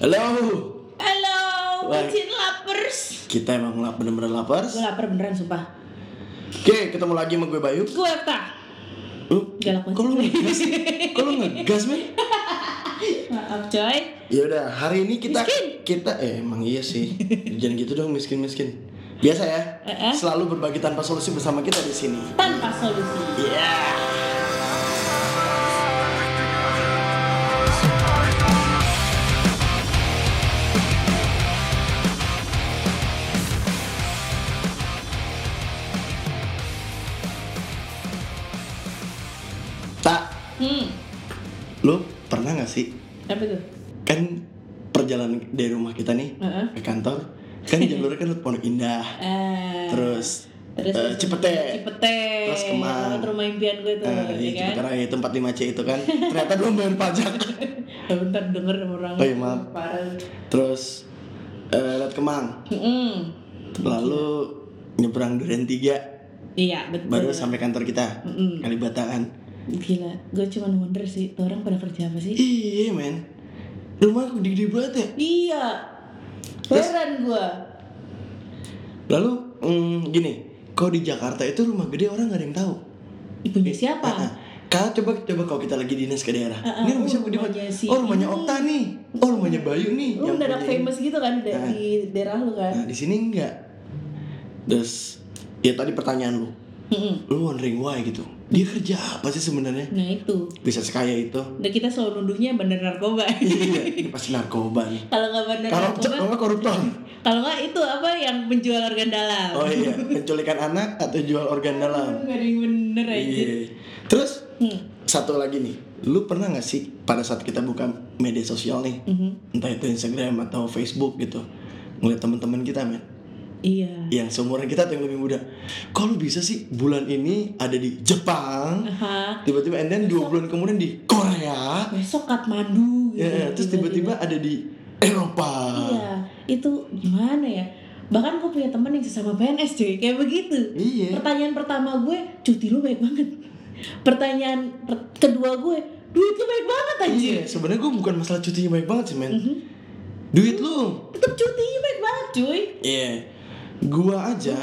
Halo. Halo, bucin lapers. Kita emang bener-bener lapar. Gue lapar beneran sumpah. Oke, ketemu lagi sama gue Bayu. Gue Efta. Lu, Galak banget. kok lu ngegas? kok lu ngegas, men? Maaf coy. Ya udah, hari ini kita Miskin. kita eh emang iya sih. Jangan gitu dong miskin-miskin. Biasa ya. Eh, eh. Selalu berbagi tanpa solusi bersama kita di sini. Tanpa solusi. Iya. Tak, lu pernah gak sih Apa tuh? kan perjalanan dari rumah kita nih Heeh. ke kantor kan jalurnya kan Pondok Indah Eh, terus, terus terus- Cipete Cipete. Terus Kemang. Lewat rumah impian gue tuh, Eh, ya iya, kan? Cipete Raya itu 45C itu kan ternyata belum bayar pajak bentar denger orang. Oh iya, maaf. Parah. terus eh, lewat Kemang Mm-mm. lalu nyebrang Duren 3 Iya betul. baru sampai kantor kita Mm-mm. Kalibata kan Gila, gue cuma wonder sih, tuh orang pada kerja apa sih? iya men rumah gede-gede banget ya Iya. Heran gue. lalu mm, gini kalau di Jakarta itu rumah gede orang gak ada yang tahu Ibunya siapa? Nah, kalau coba coba kalau kita lagi dinas ke daerah, Ah, ah, ini rumah oh, siapa di rumahnya si Oh rumahnya ini. Okta nih, oh rumahnya Bayu nih. Lu mendadak ini. famous gitu kan di, Nah. di daerah lu kan? Nah di sini enggak. Terus ya tadi pertanyaan lu, Mm-mm. lu wondering why gitu. Dia kerja apa sih sebenarnya? Nah itu. Bisa sekaya itu? Dan kita selalu nuduhnya bener narkoba. iya, ini pasti narkoba nih. kalau nggak bener Kalau narkoba, kalau koruptor. kalau nggak itu apa yang menjual organ dalam. Oh iya, penculikan anak atau jual organ dalam. Nggak ada yang bener aja. Iya. Terus Hmm. satu lagi nih, lu pernah nggak sih pada saat kita buka media sosial nih, Mhm. entah itu Instagram atau Facebook gitu, ngeliat teman-teman kita men, Iya. yang seumuran kita atau yang lebih muda, kalau bisa sih bulan ini ada di Jepang, tiba-tiba and then dua bulan kemudian di Korea, Besok Katmandu. gitu. ya, terus tiba-tiba ada di Eropa. Iya. Itu gimana ya? Bahkan gue punya temen yang sesama PNS cuy, kayak begitu. Iya. Pertanyaan pertama gue, cuti lu baik banget. Pertanyaan per- kedua gue, duit lu baik banget aja. Iya, sebenarnya gue bukan masalah cutinya baik banget sih men, Mhm. duit lu, Tetep cutinya baik banget cuy. Iya, gua aja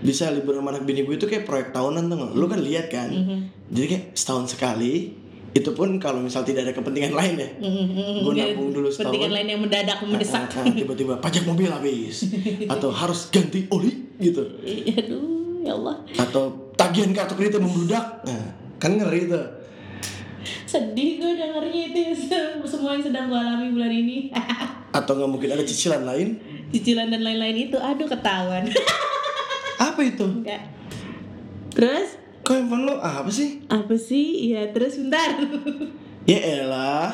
bisa libur sama anak bini gue itu kayak proyek tahunan tuh, lu kan lihat kan, Mhm. jadi kayak setahun sekali, itu pun kalau misal tidak ada kepentingan lain ya, Mhm. Gua nabung dulu setahun. Pentingan lain yang mendadak mendesak. Tiba-tiba pajak mobil habis, atau harus ganti oli gitu, Iya, Aduh, ya Allah. atau tagihan kartu kredit membludak, nah, kan ngeri tuh. Sedih gue dengarnya itu semua yang sedang gue alami bulan ini. Atau nggak mungkin ada cicilan lain? Cicilan dan lain-lain itu, aduh ketahuan. Apa itu? Enggak. Terus Kok handphone lo apa sih? apa sih? Iya, terus bentar. Ya elah,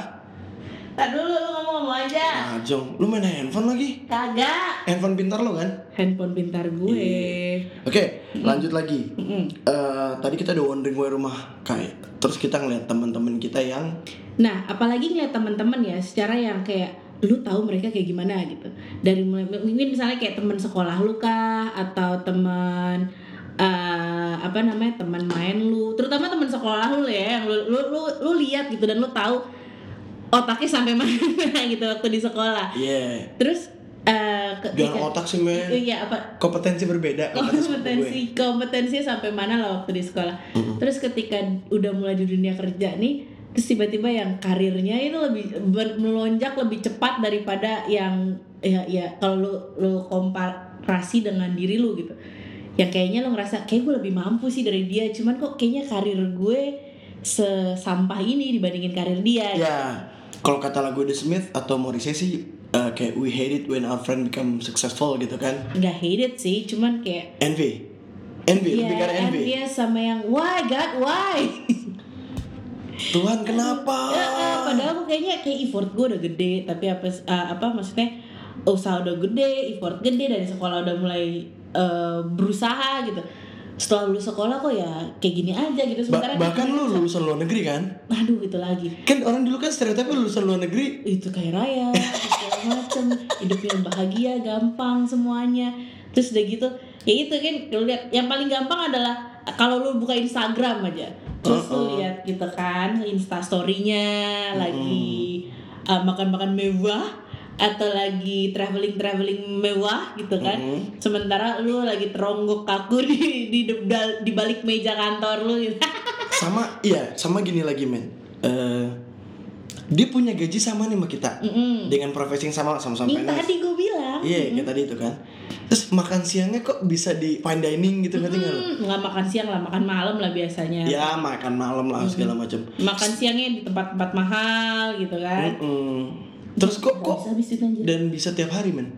Tak dulu lu ngomong-ngomong aja. Ajong, lu main handphone lagi? Kagak. Handphone pintar lo kan? Handphone pintar gue. Oke, lanjut lagi. Eh, tadi kita udah wondering why rumah kayak terus kita ngeliat teman-teman kita yang Nah, apalagi ngeliat teman-teman ya, secara yang kayak lu tahu mereka kayak gimana gitu. Dari mulai mungkin misalnya kayak teman sekolah lu kah atau teman eh, apa namanya teman main lu, terutama teman sekolah lu ya, yang lu lu lu, lu lihat gitu dan lu tahu otaknya sampai mana gitu waktu di sekolah. yeah Terus eh jangan otak sih men iya apa? Kompetensi berbeda kompetensi kompetensinya sampai mana lah waktu di sekolah. Terus ketika udah mulai di dunia kerja nih terus tiba-tiba yang karirnya itu lebih ber- melonjak lebih cepat daripada yang ya ya kalau lu lu komparasi dengan diri lu gitu. Yang kayaknya lu ngerasa kayak gue lebih mampu sih dari dia cuman kok kayaknya karir gue sesampah ini dibandingin karir dia. Ya kalau kata lagu The Smith atau Morrissey sih eh, kayak we hate it when our friend become successful gitu kan? Nggak hate it sih cuman kayak envy. Envy lebih Iya, karena envy. envious sama yang why God why Tuhan kenapa? Ya, eh, padahal aku kayaknya kayak effort gue udah gede tapi apa eh, apa maksudnya usaha udah gede effort gede dari sekolah udah mulai eh, berusaha gitu. Setelah lulus sekolah kok ya kayak gini aja gitu. Ba- sementara bahkan lu lulusan luar negeri kan? Aduh itu lagi. Kan orang dulu kan stereotipnya lulusan luar negeri. Itu kayak raya segala macem. Hidupnya bahagia gampang semuanya. Terus udah gitu ya itu kan lu lihat. Yang paling gampang adalah kalau lu buka Instagram aja terus lu lihat gitu kan Insta story-nya lagi uh, makan-makan mewah atau lagi traveling traveling mewah gitu kan. Mm-hmm. sementara lu lagi teronggok kaku di di di, di balik meja kantor lu gitu. Sama iya sama gini lagi men. Eh, dia punya gaji sama nih sama kita. Mm-mm. dengan profesi yang sama sama-sama Ini PNS tadi gue bilang. Iya kayak tadi itu kan terus makan siangnya kok bisa di fine dining gitu ngerti nggak? Hmm, nggak makan siang lah makan malam lah biasanya. Ya makan malam lah segala macam. Makan siangnya di tempat-tempat mahal gitu kan. Mm-mm. terus kok kok dan bisa tiap hari men?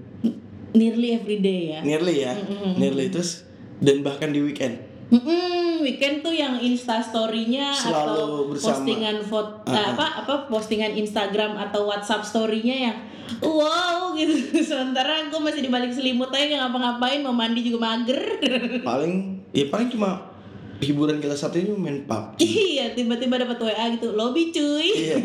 Nearly every day ya. Nearly ya? Nearly terus dan bahkan di weekend Mm-mm, weekend tuh yang insta story-nya atau bersama. postingan foto Ah, apa apa postingan Instagram atau WhatsApp story-nya yang wow gitu. Sementara gue masih di balik selimut aja nggak ngapa-ngapain mau mandi juga mager. Paling ya paling cuma hiburan kita satu ini main pub iya tiba-tiba dapat WA gitu. Lobby cuy. Iya.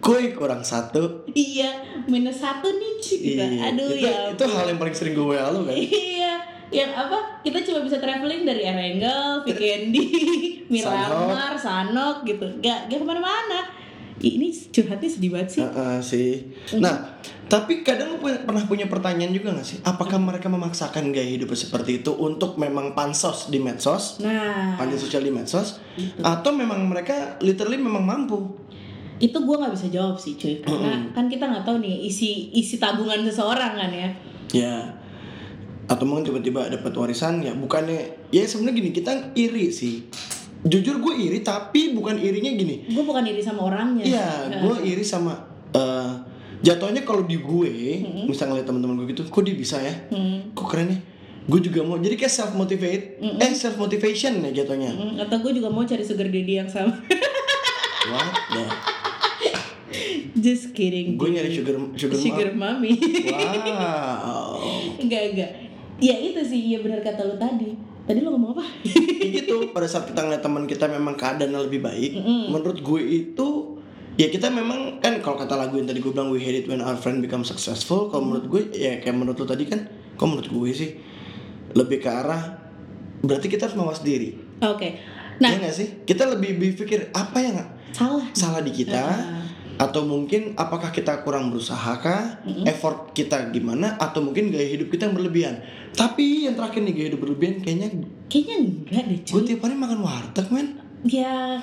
Kuy kurang satu. Iya minus satu nih cuy. Iya. Aduh itu, ya itu hal yang paling sering gue WA lu kan? Iya, yang apa? Kita cuma bisa traveling dari Erengel, Vikendi, Miramar, Sanok. Gitu. Gak, gak ke mana-mana. Ini curhatnya sedih banget sih. Heeh, sih. Nah tapi kadang lu punya- pernah punya pertanyaan juga gak sih? Apakah mereka memaksakan gaya hidup seperti itu untuk memang pansos di medsos? Nah, panjang sosial di medsos? Atau memang mereka literally memang mampu? Itu gue nggak bisa jawab sih cuy, karena kan kita nggak tahu nih isi isi tabungan seseorang kan ya. ya atau mungkin tiba-tiba dapat warisan ya bukannya ya sebenarnya gini kita iri sih jujur gue iri tapi bukan irinya gini Gue bukan iri sama orangnya. iya gue iri sama eh, jatuhnya kalau di gue misalnya ngeliat teman-teman gue gitu kok dia bisa ya hmm, kok keren ya gue juga mau jadi kayak self motivate eh self motivation ya jatuhnya hmm, atau gue juga mau cari sugar daddy yang sama. what the Just kidding. gue nyari sugar sugar, sugar mom. mommy. wow enggak enggak. Ya itu sih, ya benar kata lu tadi. Tadi lu ngomong apa? Gitu pada saat kita ngeliat teman kita memang keadaannya lebih baik menurut gue itu ya kita memang kan kalau kata lagu yang tadi gue bilang we hate it when our friend become successful kalau menurut gue ya kayak menurut lo tadi kan kok menurut gue sih lebih ke arah berarti kita harus mawas diri Oke. Nah, ya nggak sih kita lebih berpikir apa yang salah. salah di kita atau mungkin apakah kita kurang berusaha kah effort kita gimana atau mungkin gaya hidup kita yang berlebihan tapi yang terakhir nih gaya hidup berlebihan kayaknya Kayaknya enggak deh, gue cuy. tiap hari makan warteg men Ya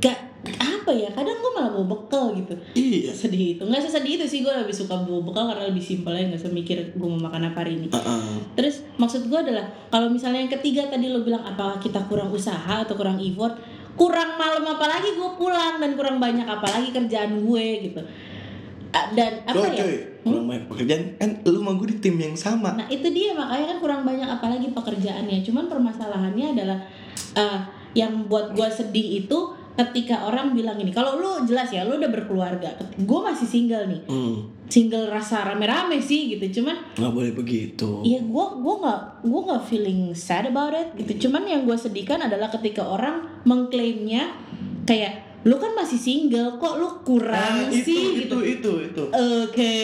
gak apa ya? Kadang gue malah bawa bekal gitu. iya Sedih itu. Nggak sesedih itu sih gue lebih suka bawa bekal karena lebih simpel aja nggak usah mikir gue mau makan apa hari ini. Heeh. Terus maksud gue adalah kalau misalnya yang ketiga tadi lo bilang apakah kita kurang usaha atau kurang effort, kurang malam apalagi gue pulang dan kurang banyak apalagi kerjaan gue gitu. Dan apa Loh, ya? cuy, kurang banyak pekerjaan kan lu sama gue di tim yang sama. Nah itu dia makanya kan kurang banyak apalagi pekerjaannya. Cuman permasalahannya adalah eh, yang buat gue sedih itu ketika orang bilang ini. Kalau lu jelas ya, lu udah berkeluarga. Gue masih single nih. Hmm, Single rasa rame-rame sih gitu. Cuman nggak boleh begitu. ya gue gua nggak gue nggak feeling sad about it gitu. Cuman yang gue sedihkan adalah ketika orang mengklaimnya kayak lu kan masih single kok lu kurang Ah, itu, sih itu, gitu. itu, itu, Oke.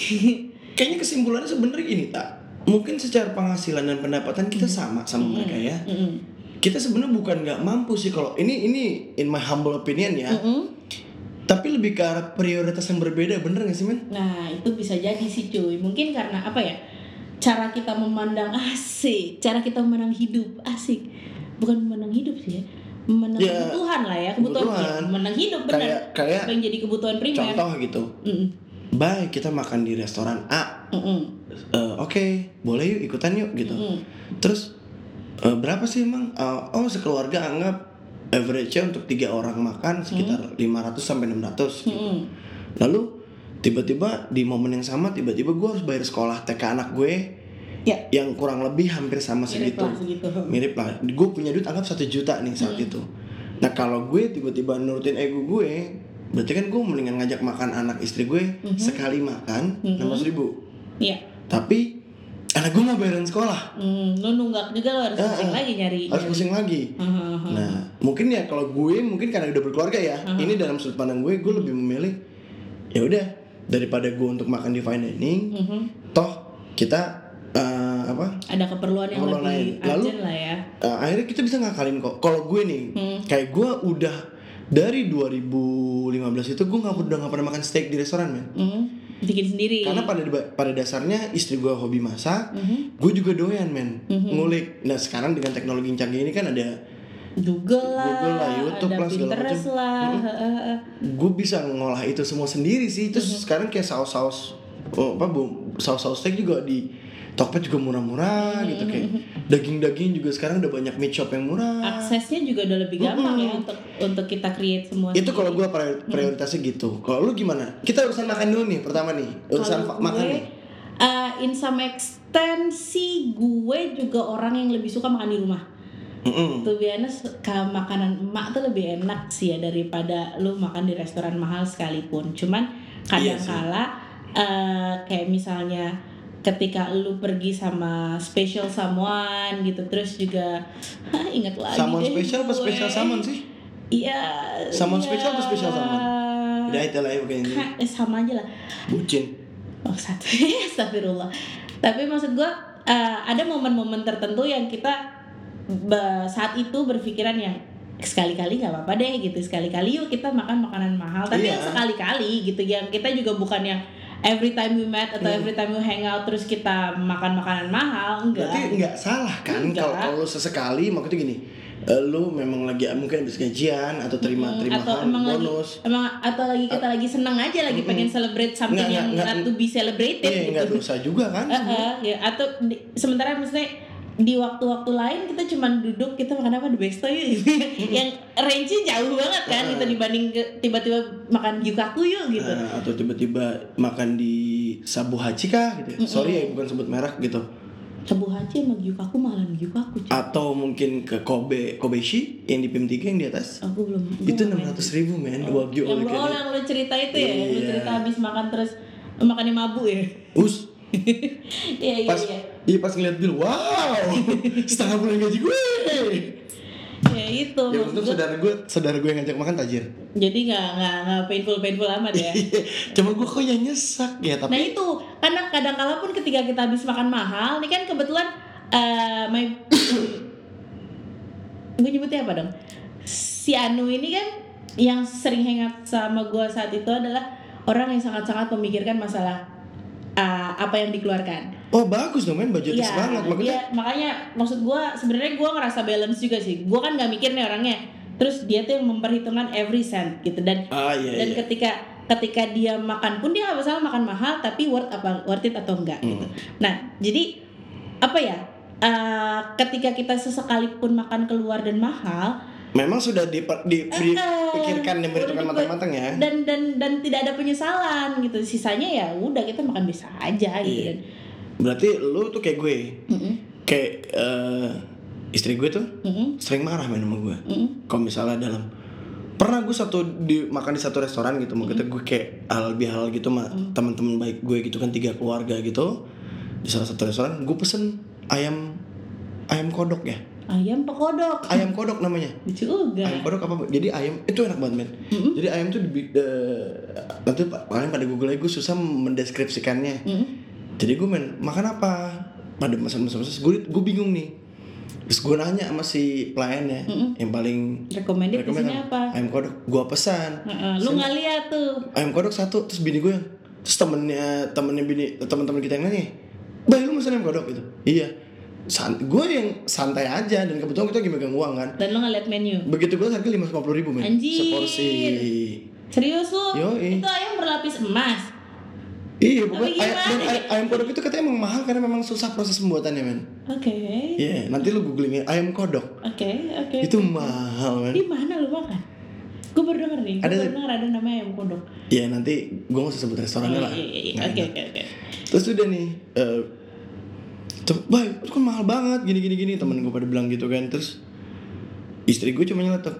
Kayaknya kesimpulannya sebenarnya ini tak. Mungkin secara penghasilan dan pendapatan kita sama sama mereka ya. Mm-mm. Kita sebenarnya bukan nggak mampu sih kalau ini ini in my humble opinion ya. Mm-mm. Tapi lebih ke arah prioritas yang berbeda, bener gak sih men? Nah itu bisa jadi sih cuy Mungkin karena apa ya Cara kita memandang asik Cara kita memandang hidup asik Bukan memandang hidup sih ya Memandang Ya, kebutuhan lah ya Kebutuhan, kebutuhan. ya, Memandang hidup benar Kayak kayak Apa yang jadi kebutuhan primer contoh gitu. Mm-mm. Baik kita makan di restoran A. Mm-mm. Eh, Oke, boleh yuk ikutan yuk gitu. Mm. Terus eh, berapa sih emang? Eh, oh sekeluarga anggap average-nya untuk tiga orang makan sekitar 500 sampai 600 gitu. Mm-mm. Lalu tiba-tiba di momen yang sama tiba-tiba gue harus bayar sekolah TK anak gue Ya yang kurang lebih hampir sama mirip segitu. lah segitu Mirip lah. Gue punya duit anggap satu juta nih saat itu. Nah kalau gue tiba-tiba nurutin ego gue, berarti kan gue mendingan ngajak makan anak istri gue sekali makan enam ribu. Iya Tapi anak gue nggak bayaran sekolah, Mm, Lu nunggak juga lo harus Ah, pusing lagi nyari harus pusing lagi. Hahaha. Nah, mungkin ya kalau gue mungkin karena udah berkeluarga ya, ini dalam sudut pandang gue, gue lebih memilih ya udah daripada gue untuk makan di fine dining, Mhm. toh kita eh, apa? Ada keperluan yang Keperluan lebih lain. Lalu- lah ya eh, akhirnya kita bisa ngakalin kok. Kalau gue nih, Hmm. kayak gue udah dari 2015 itu gue nggak udah nggak pernah makan steak di restoran men. Mm. Bikin sendiri. Karena pada pada dasarnya istri gue hobi masak gue juga doyan men. Ngulik. Nah sekarang dengan teknologi yang canggih ini kan ada Google lah, Google lah, YouTube ada lah, segala Pinterest macam. lah heeh. gue bisa ngolah itu semua sendiri sih. Terus sekarang kayak saus-saus oh, apa bu saus-saus steak juga di Tokped juga murah-murah gitu kayak daging-daging juga sekarang udah banyak meat shop yang murah aksesnya juga udah lebih gampang ya untuk untuk kita create semua itu kalau gue prioritasnya gitu kalau lu gimana kita urusan makan dulu nih pertama nih urusan fa- makan gue, nih uh, in some extent sih gue juga orang yang lebih suka makan di rumah. Mm-mm. Tuh biasanya makanan emak tuh lebih enak sih ya daripada lu makan di restoran mahal sekalipun. Cuman Iya sih. kadang-kala uh, kayak misalnya ketika lu pergi sama special someone gitu terus juga Hah, inget lagi Salmon deh spesial apa gue. spesial salmon sih Iya. Salmon iya. spesial apa spesial salmon? udah itu lah ya eh, sama aja lah. bucin Oh satu, astagfirullah. Tapi maksud gue eh, ada momen-momen tertentu yang kita saat itu berpikiran yang sekali-kali nggak apa-apa deh gitu sekali-kali yuk kita makan makanan mahal tapi Iya. yang sekali-kali gitu yang kita juga bukan yang every time we met atau Hmm. every time we hang out terus kita makan makanan mahal enggak berarti nggak salah kan Enggak. kalau kalau sesekali maksudnya gini eh, lu memang lagi mungkin habis gajian atau terima terima atau hal, emang bonus lagi emang atau lagi kita lagi seneng aja lagi pengen celebrate something Nggak, yang nggak, not nggak. to be celebrated iya gitu nggak dosa juga kan Eh, eh, ya atau di- sementara maksudnya di waktu-waktu lain kita cuma duduk kita makan apa the besto yuk. Gitu. yang range-nya jauh banget kan gitu dibanding tiba-tiba makan gyukaku yuk gitu. Eh, atau tiba-tiba makan di Sabu Haji kah gitu. Ya? sorry ya bukan sebut merek gitu. Cebu haji sama gyukaku malah gyukaku cuy. atau mungkin ke Kobe Kobeshi yang di PIM 3 yang di atas? Aku belum itu enam ratus ribu men wagyu yang oh, yang lu cerita itu ya lu Iya. cerita habis makan terus makannya mabuk ya? Us. Iya iya pas iya iya pas ngeliat bill wow setengah bulan gaji gue. Ya itu ya untung saudara gue saudara gue yang ngajak makan tajir. Jadi nggak nggak nggak painful painful amat ya? Cuma gue kok yang nyesak ya Nah tapi itu karena kadang kala pun ketika kita habis makan mahal, ini kan kebetulan eh my gue nyebutnya apa dong? Si Anu ini kan yang sering hangout sama gue saat itu adalah orang yang sangat-sangat memikirkan masalah eh, apa yang dikeluarkan. oh bagus dong men budgetis Iya, banget makanya dia makanya maksud gue sebenarnya gue ngerasa balance juga sih. Gue kan nggak mikir nih orangnya. Terus dia tuh yang memperhitungkan every cent gitu dan ah iya dan iya ketika ketika dia makan pun dia nggak masalah makan mahal tapi worth apa worth it atau enggak gitu. Hmm. Nah jadi apa ya? eh, ketika kita sesekali pun makan keluar dan mahal memang sudah di, di- dipikirkan dan dibuat- matang-matang ya. Dan dan dan tidak ada penyesalan gitu. Sisanya ya udah kita makan biasa aja gitu Iya. dan berarti lu tuh kayak gue. Mm-mm, kayak eh, istri gue tuh mm-mm, sering marah main sama gue. Mm-mm. kalau misalnya dalam pernah gue satu di makan di satu restoran gitu maksudnya gue kayak halal bihalal gitu sama teman-teman baik gue gitu kan tiga keluarga gitu di salah satu restoran gue pesen ayam ayam kodok ya ayam pekodok ayam kodok namanya. Juga. Ayam kodok apa? Jadi ayam itu enak banget men. Jadi ayam tuh di, eh, nanti paling pada google gue susah mendeskripsikannya. Mm. jadi gue main makan apa? Pada masa-masa gue gue bingung nih. Terus gue nanya sama si pelayannya yang paling recommended di rekomen sini apa? ayam kodok. Gue pesan. Heeh, lu nggak lihat tuh. Ayam kodok satu terus bini gue yang terus temennya temennya bini teman-teman kita yang nanya Bay lu pesan ayam kodok? Gitu. Iya San, gue yang santai aja dan kebetulan kita lagi megang uang kan. Dan lu nggak lihat menu? Begitu gue harga lima puluh ribu men. Anjir. seporsi. Serius lu Yoi. itu ayam berlapis emas. Iya pokoknya ayam, dan ay- ayam kodok itu katanya emang mahal karena memang susah proses pembuatannya men. Oke. Iya nanti lu googling ya ayam kodok. Oke oke. Itu mahal men. Di mana lu makan? Gue baru denger nih gue Ada- baru denger ada namanya ayam kodok. Iya nanti gue gak usah sebut restorannya Oh, lah. iya, iya, oke oke oke. Terus udah nih eh Bay, itu kan mahal banget gini gini gini. Temen gue pada bilang gitu kan terus istri gue cuma nyeletuk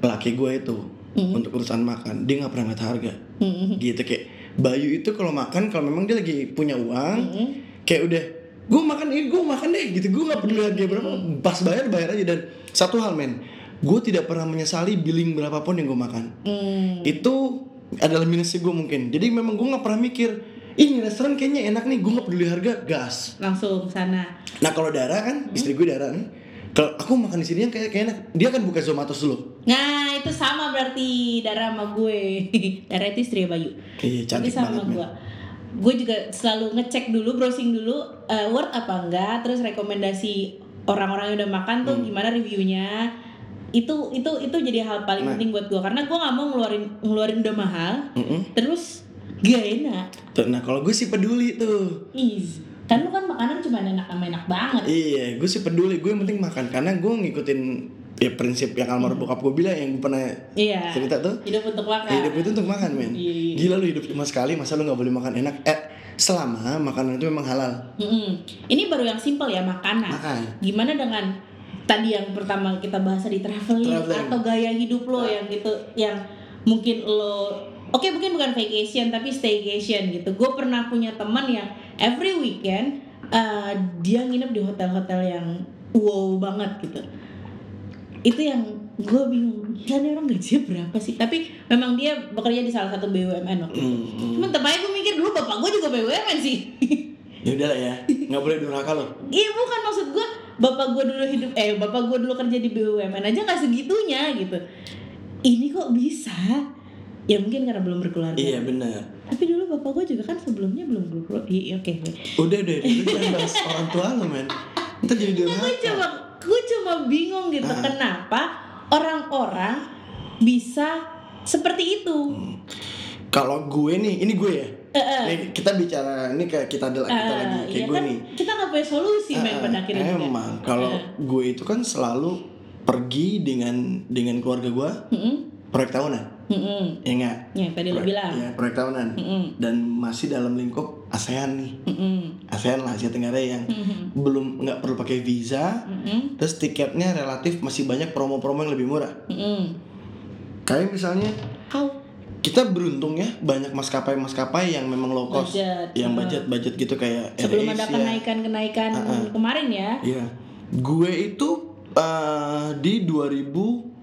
laki gue itu untuk urusan makan dia nggak pernah ngeliat harga. Gitu kayak Bayu itu kalau makan kalau memang dia lagi punya uang kayak udah gue makan ini gue makan deh gitu. Gue nggak peduli harga berapa pas bayar bayar aja. Dan satu hal men gue tidak pernah menyesali billing berapapun yang gue makan. Hmm, itu adalah minusnya gue mungkin. Jadi memang gue nggak pernah mikir ini restoran kayaknya enak nih. Gue nggak peduli harga gas. Langsung sana. Nah kalau Dara kan istri gue Dara nih kalau aku makan di sini yang kayak kayak enak. Dia kan buka Zomatos dulu nah itu sama berarti darah sama gue. Darah itu istri ya Bayu. Iya tapi cantik sama banget gue gue juga selalu ngecek dulu browsing dulu eh, worth apa enggak terus rekomendasi orang-orang yang udah makan tuh Hmm. gimana reviewnya. Itu itu itu jadi hal paling Nah. penting buat gue karena gue nggak mau ngeluarin ngeluarin udah mahal Mm-mm. terus gak enak Tuh, Nah kalau gue sih peduli tuh is kan lu kan makanan cuma enak sama enak banget Iya, gue sih peduli. Gue yang penting makan karena gue ngikutin ya prinsip yang almarhum bokap gue bilang yang gue pernah iya cerita tuh. hidup untuk makan Hidup itu untuk makan, men. Iya, iya. Gila lu hidup cuma sekali, masa lu nggak boleh makan enak? Eh, selama makanan itu memang halal. Mm-mm. Ini baru yang simpel ya makanan. Makan. Gimana dengan tadi yang pertama kita bahas di traveling, Traveling. atau gaya hidup lo yang gitu, yang mungkin lo, oke mungkin bukan vacation tapi staycation gitu. Gue pernah punya teman yang every weekend uh, dia nginep di hotel-hotel yang wow banget gitu. Itu yang gue bingung, nih orang gajinya berapa sih? Tapi memang dia bekerja di salah satu BUMN waktu itu. Hmm, hmm. Cuman aja gue mikir dulu bapak gue juga BUMN sih. Ya udah lah ya, nggak boleh durhaka lo. Iya bukan maksud gue bapak gue dulu hidup eh bapak gue dulu kerja di BUMN aja nggak segitunya gitu. Ini kok bisa? Ya mungkin karena belum berkeluarga. Iya benar. Tapi dulu bapak gue juga kan sebelumnya belum berkeluarga. Iya oke. oke. Udah deh, lu jangan bahas orang tua lo, men. Ntar jadi Gue durhaka. cuma gue cuma bingung gitu Ah. kenapa orang-orang bisa seperti itu. Kalau gue nih, ini gue ya. Eh, eh. Nih, kita bicara ini kayak kita adalah kita Eh, lagi kayak iya gue kan nih. kita nggak punya solusi men Ah, pada akhirnya juga. Emang kalau Eh. gue itu kan selalu pergi dengan dengan keluarga gue Mm-mm. proyek tahunan, Mm-mm. ya enggak? Ya tadi lo bilang. Ya proyek tahunan Mm-mm. dan masih dalam lingkup ASEAN nih, Mm-mm. ASEAN lah Asia Tenggara yang Mm-mm. belum nggak perlu pakai visa, Mm-mm. terus tiketnya relatif masih banyak promo-promo yang lebih murah. Mm-mm. Kayak misalnya How? kita beruntung ya banyak maskapai-maskapai yang memang low cost, Budget. yang budget-budget gitu kayak sebelum ada kenaikan-kenaikan kemarin ya. Iya. Gue itu eh, di 2000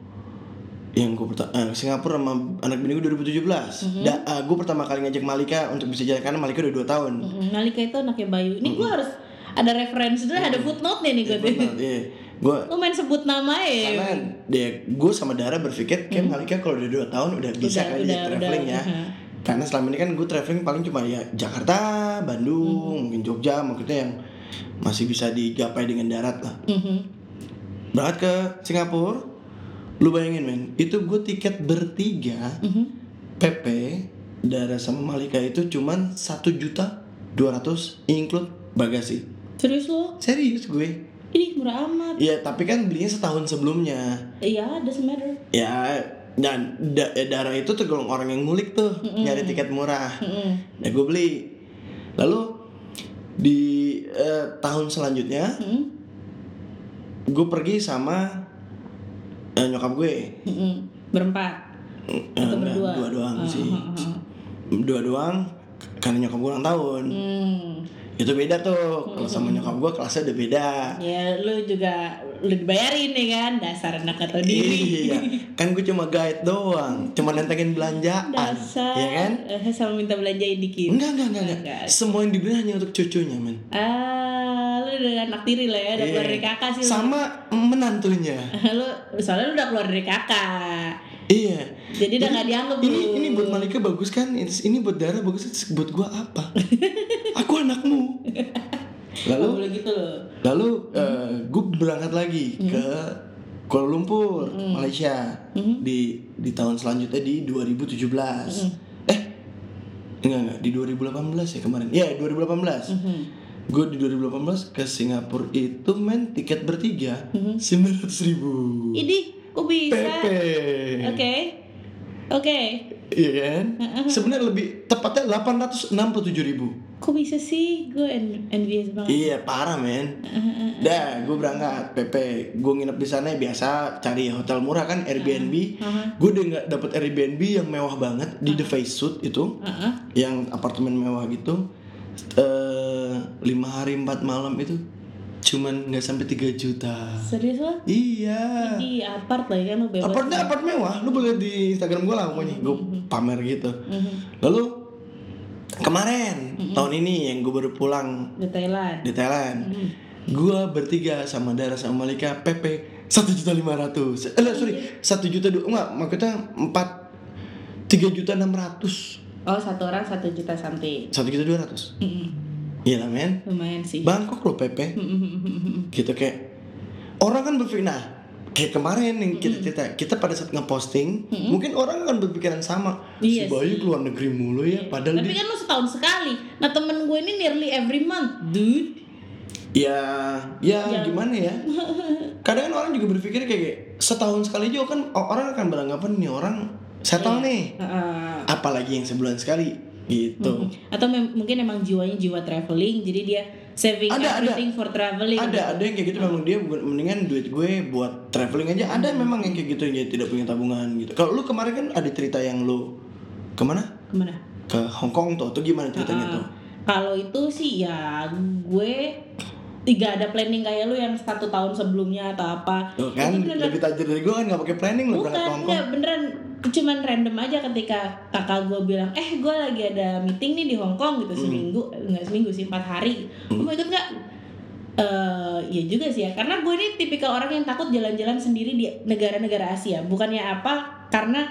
yang gue pertama Singapura sama anak bini gue 2017. Mhm. Da- eh, gue pertama kali ngajak Malika untuk bisa jalan karena Malika udah 2 tahun. Mm, Malika itu anaknya Bayu. Ini gue harus ada referensi dulu, ada footnote nih nih gue. Iya. Gue Lu main sebut nama ya. karena dia gue sama Dara berpikir kayak Malika kalau udah 2 tahun udah bisa Udah, kali udah, dia traveling udah. ya. Aha. Karena selama ini kan gue traveling paling cuma ya Jakarta, Bandung, Mhm. mungkin Jogja, maksudnya yang masih bisa digapai dengan darat lah. Mhm. berangkat ke Singapura lu bayangin men itu gue tiket bertiga Mhm. PP Dara sama Malika itu cuman satu juta dua ratus include bagasi Serius lo? serius gue Ini murah amat. ya tapi kan belinya setahun sebelumnya Iya, doesn't matter. ya dan da, eh, Dara itu tergolong orang yang ngulik tuh nyari tiket murah Mm-mm. ya gue beli lalu di eh, tahun selanjutnya Mm-mm. gue pergi sama eh, nyokap gue Mm-mm. Berempat. Eh, Atau enggak, berdua? dua doang Ah, sih ah, ah. dua doang karena nyokap gue ulang tahun Hmm. Itu beda tuh kalau sama nyokap gue kelasnya udah beda Ya lu juga lu dibayarin nih kan dasar anak atau diri. iya kan gue cuma guide doang cuma nentengin belanjaan Dasar. ya kan eh, sama minta belanjain dikit. enggak enggak enggak, enggak. Enggak. semua yang dibeli hanya untuk cucunya men Ah, lu udah anak tiri lah ya, udah keluar dari kakak sih lu. sama menantunya lu soalnya lu udah keluar dari kakak. iya Jadi udah nggak dianggap ini lu. ini buat Malika bagus kan ini buat Dara bagus buat gue apa lalu boleh gitu loh. Lalu gue berangkat lagi ke Kuala Lumpur, Hmm. Malaysia di di tahun selanjutnya di 2017. Hmm. Eh enggak enggak di 2018 ya kemarin. Ya 2018. Mhm. Gue di 2018 ke Singapura itu main tiket bertiga Hmm. sembilan ratus ribu. Ini kok bisa? Oke. Oke. Iya kan? Sebenarnya lebih tepatnya 867 ribu. Kok bisa sih? Gue en- envious banget. Iya parah men. Dah, gue berangkat PP. Gue nginep di sana ya biasa cari hotel murah kan Airbnb. Gue udah nggak dapet Airbnb yang mewah banget di The Face Suit itu, Heeh. yang apartemen mewah gitu. Eh lima hari empat malam itu cuman nggak sampai 3 juta. Serius lo? Iya. Di apart lah ya lo bebas. Apartnya apart mewah, lu boleh di Instagram gue lah pokoknya gue pamer gitu. Mhm. Lalu kemarin tahun ini yang gue baru pulang Di Thailand. di Thailand. Gua bertiga sama Dara sama Malika PP satu juta lima ratus. Eh lah, sorry satu juta dua enggak maksudnya empat tiga juta enam ratus Oh satu orang satu juta something. Satu juta dua ratus. Mm-mm. Gila men. Lumayan sih. Bangkok loh Pepe. Gitu kayak orang kan berpikir nah kayak kemarin yang kita cerita kita pada saat ngeposting mungkin orang kan berpikiran sama Iya si Bayu keluar negeri mulu ya padahal Tapi dia kan lu setahun sekali. Nah temen gue ini nearly every month, dude. ya ya Yang- gimana ya kadang kan orang juga berpikir kayak, kayak setahun sekali juga kan orang akan beranggapan nih orang settle Iya. nih Heeh. apalagi yang sebulan sekali gitu. Atau mem- mungkin emang jiwanya jiwa traveling, jadi dia saving Ada, ada. everything for traveling. ada ada yang kayak gitu. Memang dia mendingan duit gue buat traveling aja. Ada memang yang kayak gitu yang tidak punya tabungan gitu. Kalau lu kemarin kan ada cerita yang lu ke mana? Ke mana? ke Hong Kong tuh tuh gimana ceritanya Ah, tuh? Kalau itu sih ya gue tiga ada planning kayak lu yang satu tahun sebelumnya atau apa. Tuh kan Itu beneran- lebih tajir dari gue kan nggak pakai planning lu Bukan, enggak beneran. Cuman random aja ketika kakak gue bilang eh gue lagi ada meeting nih di Hong Kong gitu seminggu nggak seminggu sih empat hari. Lu mau ikut nggak? Eh ya juga sih ya. Karena gue ini tipikal orang yang takut jalan-jalan sendiri di negara-negara Asia. Bukannya apa? Karena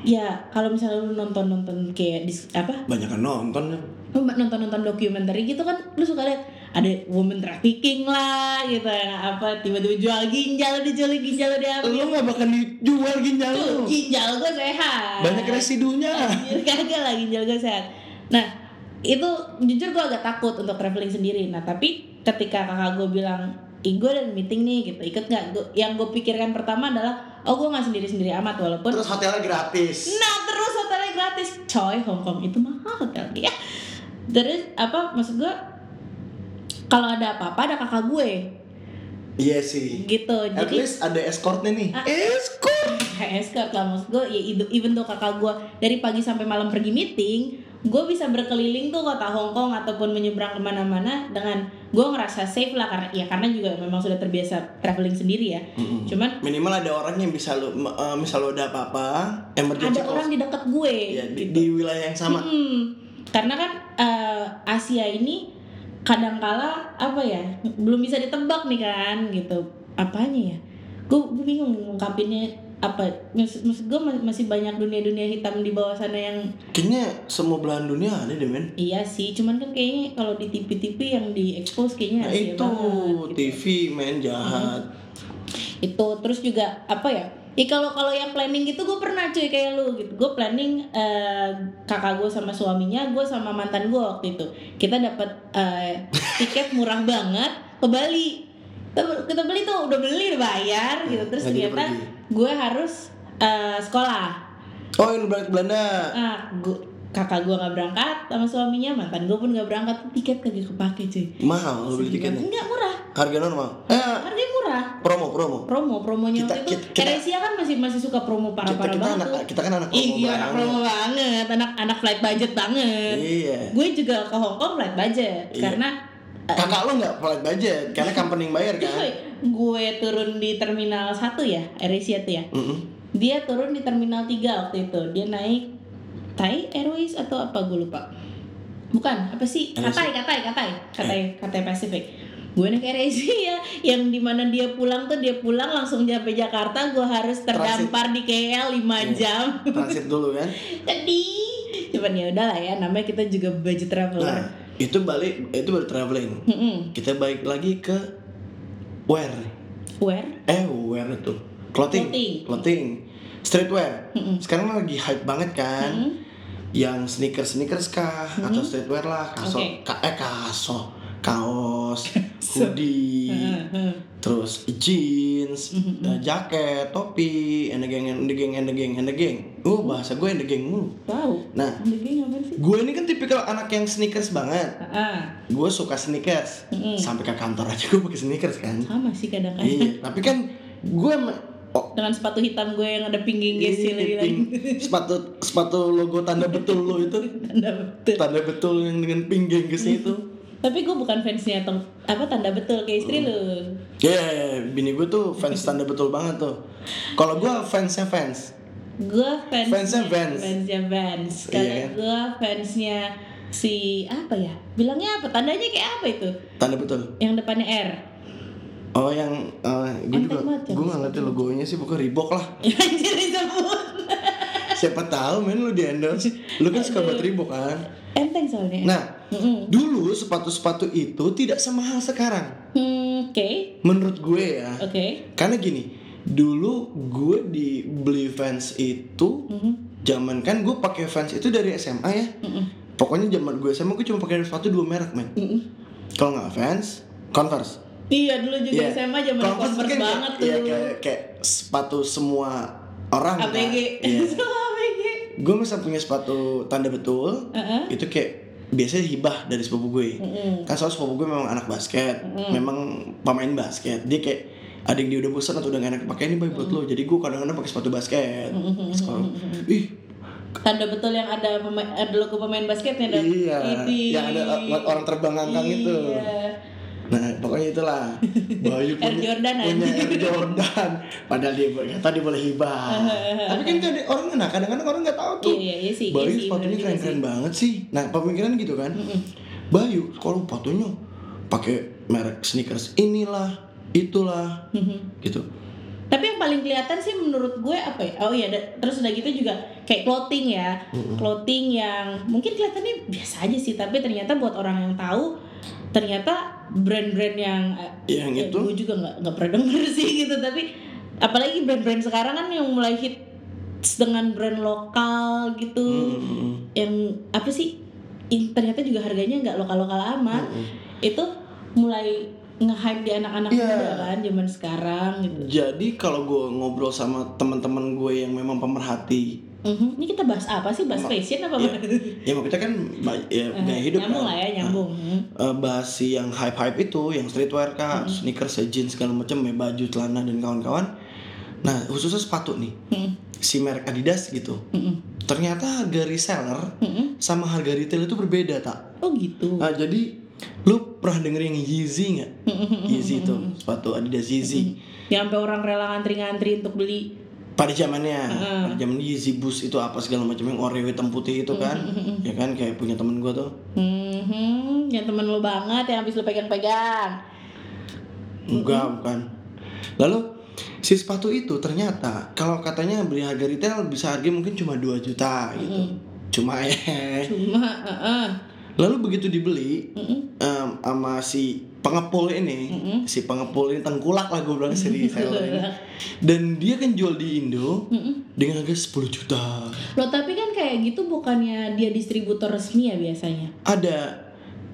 ya kalau misalnya lu nonton-nonton kayak di apa? Banyak kan nonton ya. lu nonton-nonton dokumenter gitu kan lu suka lihat ada woman trafficking lah gitu. Ya apa tiba-tiba jual ginjal dijual ginjal dia lu nggak bakal dijual ginjal lu. ginjal gue sehat. Banyak residunya. Kagak lah ginjal gue sehat. Nah itu jujur gue agak takut untuk traveling sendiri. Nah tapi ketika kakak gue bilang Ih, gue ada meeting nih gitu. Ikut nggak? Yang gue pikirkan pertama adalah oh gue nggak sendiri sendiri amat walaupun terus hotelnya gratis. Nah terus hotelnya gratis. Coy Hong Kong itu mahal hotelnya ya. Terus apa maksud gue Kalau ada apa-apa ada kakak gue. Iya sih. Gitu at Jadi least ada escortnya nih. Ah. escort! Escort lah maksud gue ya even tuh kakak gue dari pagi sampai malam pergi meeting gue bisa berkeliling tuh kota Hong Kong ataupun menyeberang ke mana-mana dengan gue ngerasa safe lah karena ya karena juga memang sudah terbiasa traveling sendiri ya. Cuman minimal ada orang yang bisa lu m- eh, misal lu ada apa-apa emergency ada orang di dekat gue ya, di, di wilayah yang sama. Hmm, karena kan eh, Asia ini kadangkala apa ya belum bisa ditebak nih kan gitu. Apanya ya? Gue bingung ngungkapinnya apa. Maksud, maksud gue masih banyak dunia-dunia hitam di bawah sana yang kayaknya semua belahan dunia ada deh men. Iya sih cuman kan kayaknya kalau di TV-TV yang di expose kayaknya nah itu banget gitu. TV main jahat. Itu terus juga apa ya Ya kalau kalau yang planning gitu gue pernah cuy kayak lu gitu. Gue planning eh, kakak gue sama suaminya, gue sama mantan gue waktu itu. Kita dapat eh, tiket murah banget ke Bali. Kita, kita beli tuh udah beli udah bayar gitu. Terus jadi ternyata gue harus eh, sekolah. oh yang ke Belanda Ah, gua- kakak gue nggak berangkat sama suaminya, mantan gue pun nggak berangkat. Tiket kagak kepake cuy. mahal lu beli tiketnya? Enggak murah. harga normal? Eh Harganya murah. promo promo. Promo promonya Kita- waktu itu kita- kita- kan masih masih suka promo parah kita parah kita banget anak kita kan anak promo iya anak banget. promo banget. Anak anak flight budget banget. Iya. Gue juga ke Hong Kong flight budget Iya. karena kakak lu nggak flight budget? Karena company yang bayar kan? Gue turun di terminal 1 ya AirAsia tuh ya. Mm-mm. dia turun di terminal 3 waktu itu. Dia naik Thai Airways atau apa? Gue lupa. Bukan apa sih. Katai Katai Katai. Katai Katai Pacific. Gue naik AirAsia yang di mana dia pulang tuh dia pulang langsung nyampe Jakarta gue harus terdampar di KL 5 Iya. jam. Transit dulu kan? Sedih cuman ya udahlah ya namanya kita juga budget traveler. Nah itu balik itu baru traveling. Mm-mm. kita balik lagi ke wear. Where eh wear itu. Clothing. Clothing. clothing. Streetwear. Mm-mm. sekarang lagi hype banget kan? Mm-mm. Yang sneakers sneakers kah atau streetwear lah. Kaso ka- eh kaso. Kaos hoodie terus jeans eh, jaket topi and the gang and the gang and the gang and the gang. Uh bahasa gue and the gang mulu tahu nah gue ini kan tipikal anak yang sneakers banget. Ah gue suka sneakers. Sampai ke kantor aja gue pakai sneakers kan. Sama sih kadang-kadang. Iya tapi kan gue oh, dengan sepatu hitam gue yang ada pingging gesil lagi. Iya, lagi ping- sepatu sepatu logo tanda betul lo itu. Tanda betul. Tanda betul yang dengan pink genggesnya itu. Tapi gue bukan fansnya tong apa tanda betul kayak istri lu ya bini gue tuh fans tanda betul banget tuh. Kalau gue fansnya fans. Gue fans Fansnya Vans. fansnya Vans Iya kalau kan? gue fansnya si apa ya? Bilangnya apa? Tandanya kayak apa itu? Tanda betul. Yang depannya R oh yang gue Enteng juga banget ya, gue nggak ngerti logonya sih bukan Reebok lah anjir disebut Siapa tahu men lu di endorse. Lu kan suka buat Reebok kan. Enteng soalnya. Nah, Mm-mm. dulu sepatu-sepatu itu tidak semahal sekarang. Hmm, oke. Menurut gue ya. Oke. Karena gini, dulu gue di beli Vans itu Mhm. zaman kan gue pakai Vans itu dari SMA ya. Mm-mm. Pokoknya zaman gue SMA gue cuma pakai sepatu dua merek men. Mm-mm. Kalau nggak Vans, Converse. Iya dulu juga Iya. SMA zaman Converse, kan banget kayak, tuh. Iya, kayak, kayak sepatu semua orang. kan. APG. Iya. Semua APG. gue misal punya sepatu tanda betul, Heeh. itu kayak biasanya hibah dari sepupu gue. Mm-mm. Kan soal sepupu gue memang anak basket, memang pemain basket. Dia kayak ada yang dia udah bosan atau udah gak enak pakai ini boy buat lo. Jadi gue kadang-kadang pakai sepatu basket. Sekolah. Ih, Tanda betul yang ada pemain ada logo pemain basketnya dan iya, yang ada orang terbang ngangkang itu. Iya. Nah, pokoknya itulah. Bayu Air punya, Jordan, punya Air Jordan. Padahal dia kata dia boleh hibah. Tapi kan ada orang nah kadang-kadang orang nggak tahu tuh. Iya, iya sih, Bayu iya sih, sepatunya keren-keren banget sih. Nah, pemikiran gitu kan. Bayu kalau sepatunya pakai merek sneakers inilah, itulah, Mhm. gitu. Tapi yang paling kelihatan sih menurut gue apa ya? Oh iya, da- terus udah gitu juga kayak clothing ya. Clothing yang mungkin kelihatannya biasa aja sih, tapi ternyata buat orang yang tahu ternyata brand-brand yang eh, Yang ya, itu? gue juga nggak nggak pernah denger sih gitu, tapi apalagi brand-brand sekarang kan yang mulai hit dengan brand lokal gitu. Hmm. Yang apa sih? Yang ternyata juga harganya nggak lokal-lokal amat. Itu mulai nge-hype di anak-anak Iya. muda kan zaman sekarang gitu. Jadi kalau gue ngobrol sama teman-teman gue yang memang pemerhati, Mhm. Ini kita bahas apa sih? Bahas fashion apa? ya, ya mau kita kan ya, gaya hidup nyambung kan. lah ya, nyambung. Mhm. Eh, bahas si yang hype-hype itu, yang streetwear kah, sneakers, jeans segala macam, ya baju, celana dan kawan-kawan. Nah, khususnya sepatu nih, Mhm. si merek Adidas gitu. Mhm. Ternyata harga reseller Mhm. sama harga retail itu berbeda tak. Oh gitu. Nah, jadi lu pernah denger yang Yeezy nggak? Yeezy itu sepatu Adidas Yeezy. Ya sampai orang rela ngantri-ngantri untuk beli. Pada zamannya, pada zaman Yeezy Boost itu apa segala macam yang oreo hitam putih itu kan, ya kan kayak punya temen gua tuh. Mhm. Yang temen lu banget yang habis lu pegang-pegang. Enggak, bukan. Lalu si sepatu itu ternyata kalau katanya beli harga retail bisa harga mungkin cuma 2 juta gitu. Cuma ya. Cuma, heeh. Lalu begitu dibeli Mhm. em, sama si pengepul ini, si pengepul ini tengkulak lah gue bilang si reseller ini. Dan dia kan jual di Indo Mhm. dengan harga 10 juta. Loh tapi kan kayak gitu bukannya dia distributor resmi ya biasanya? Ada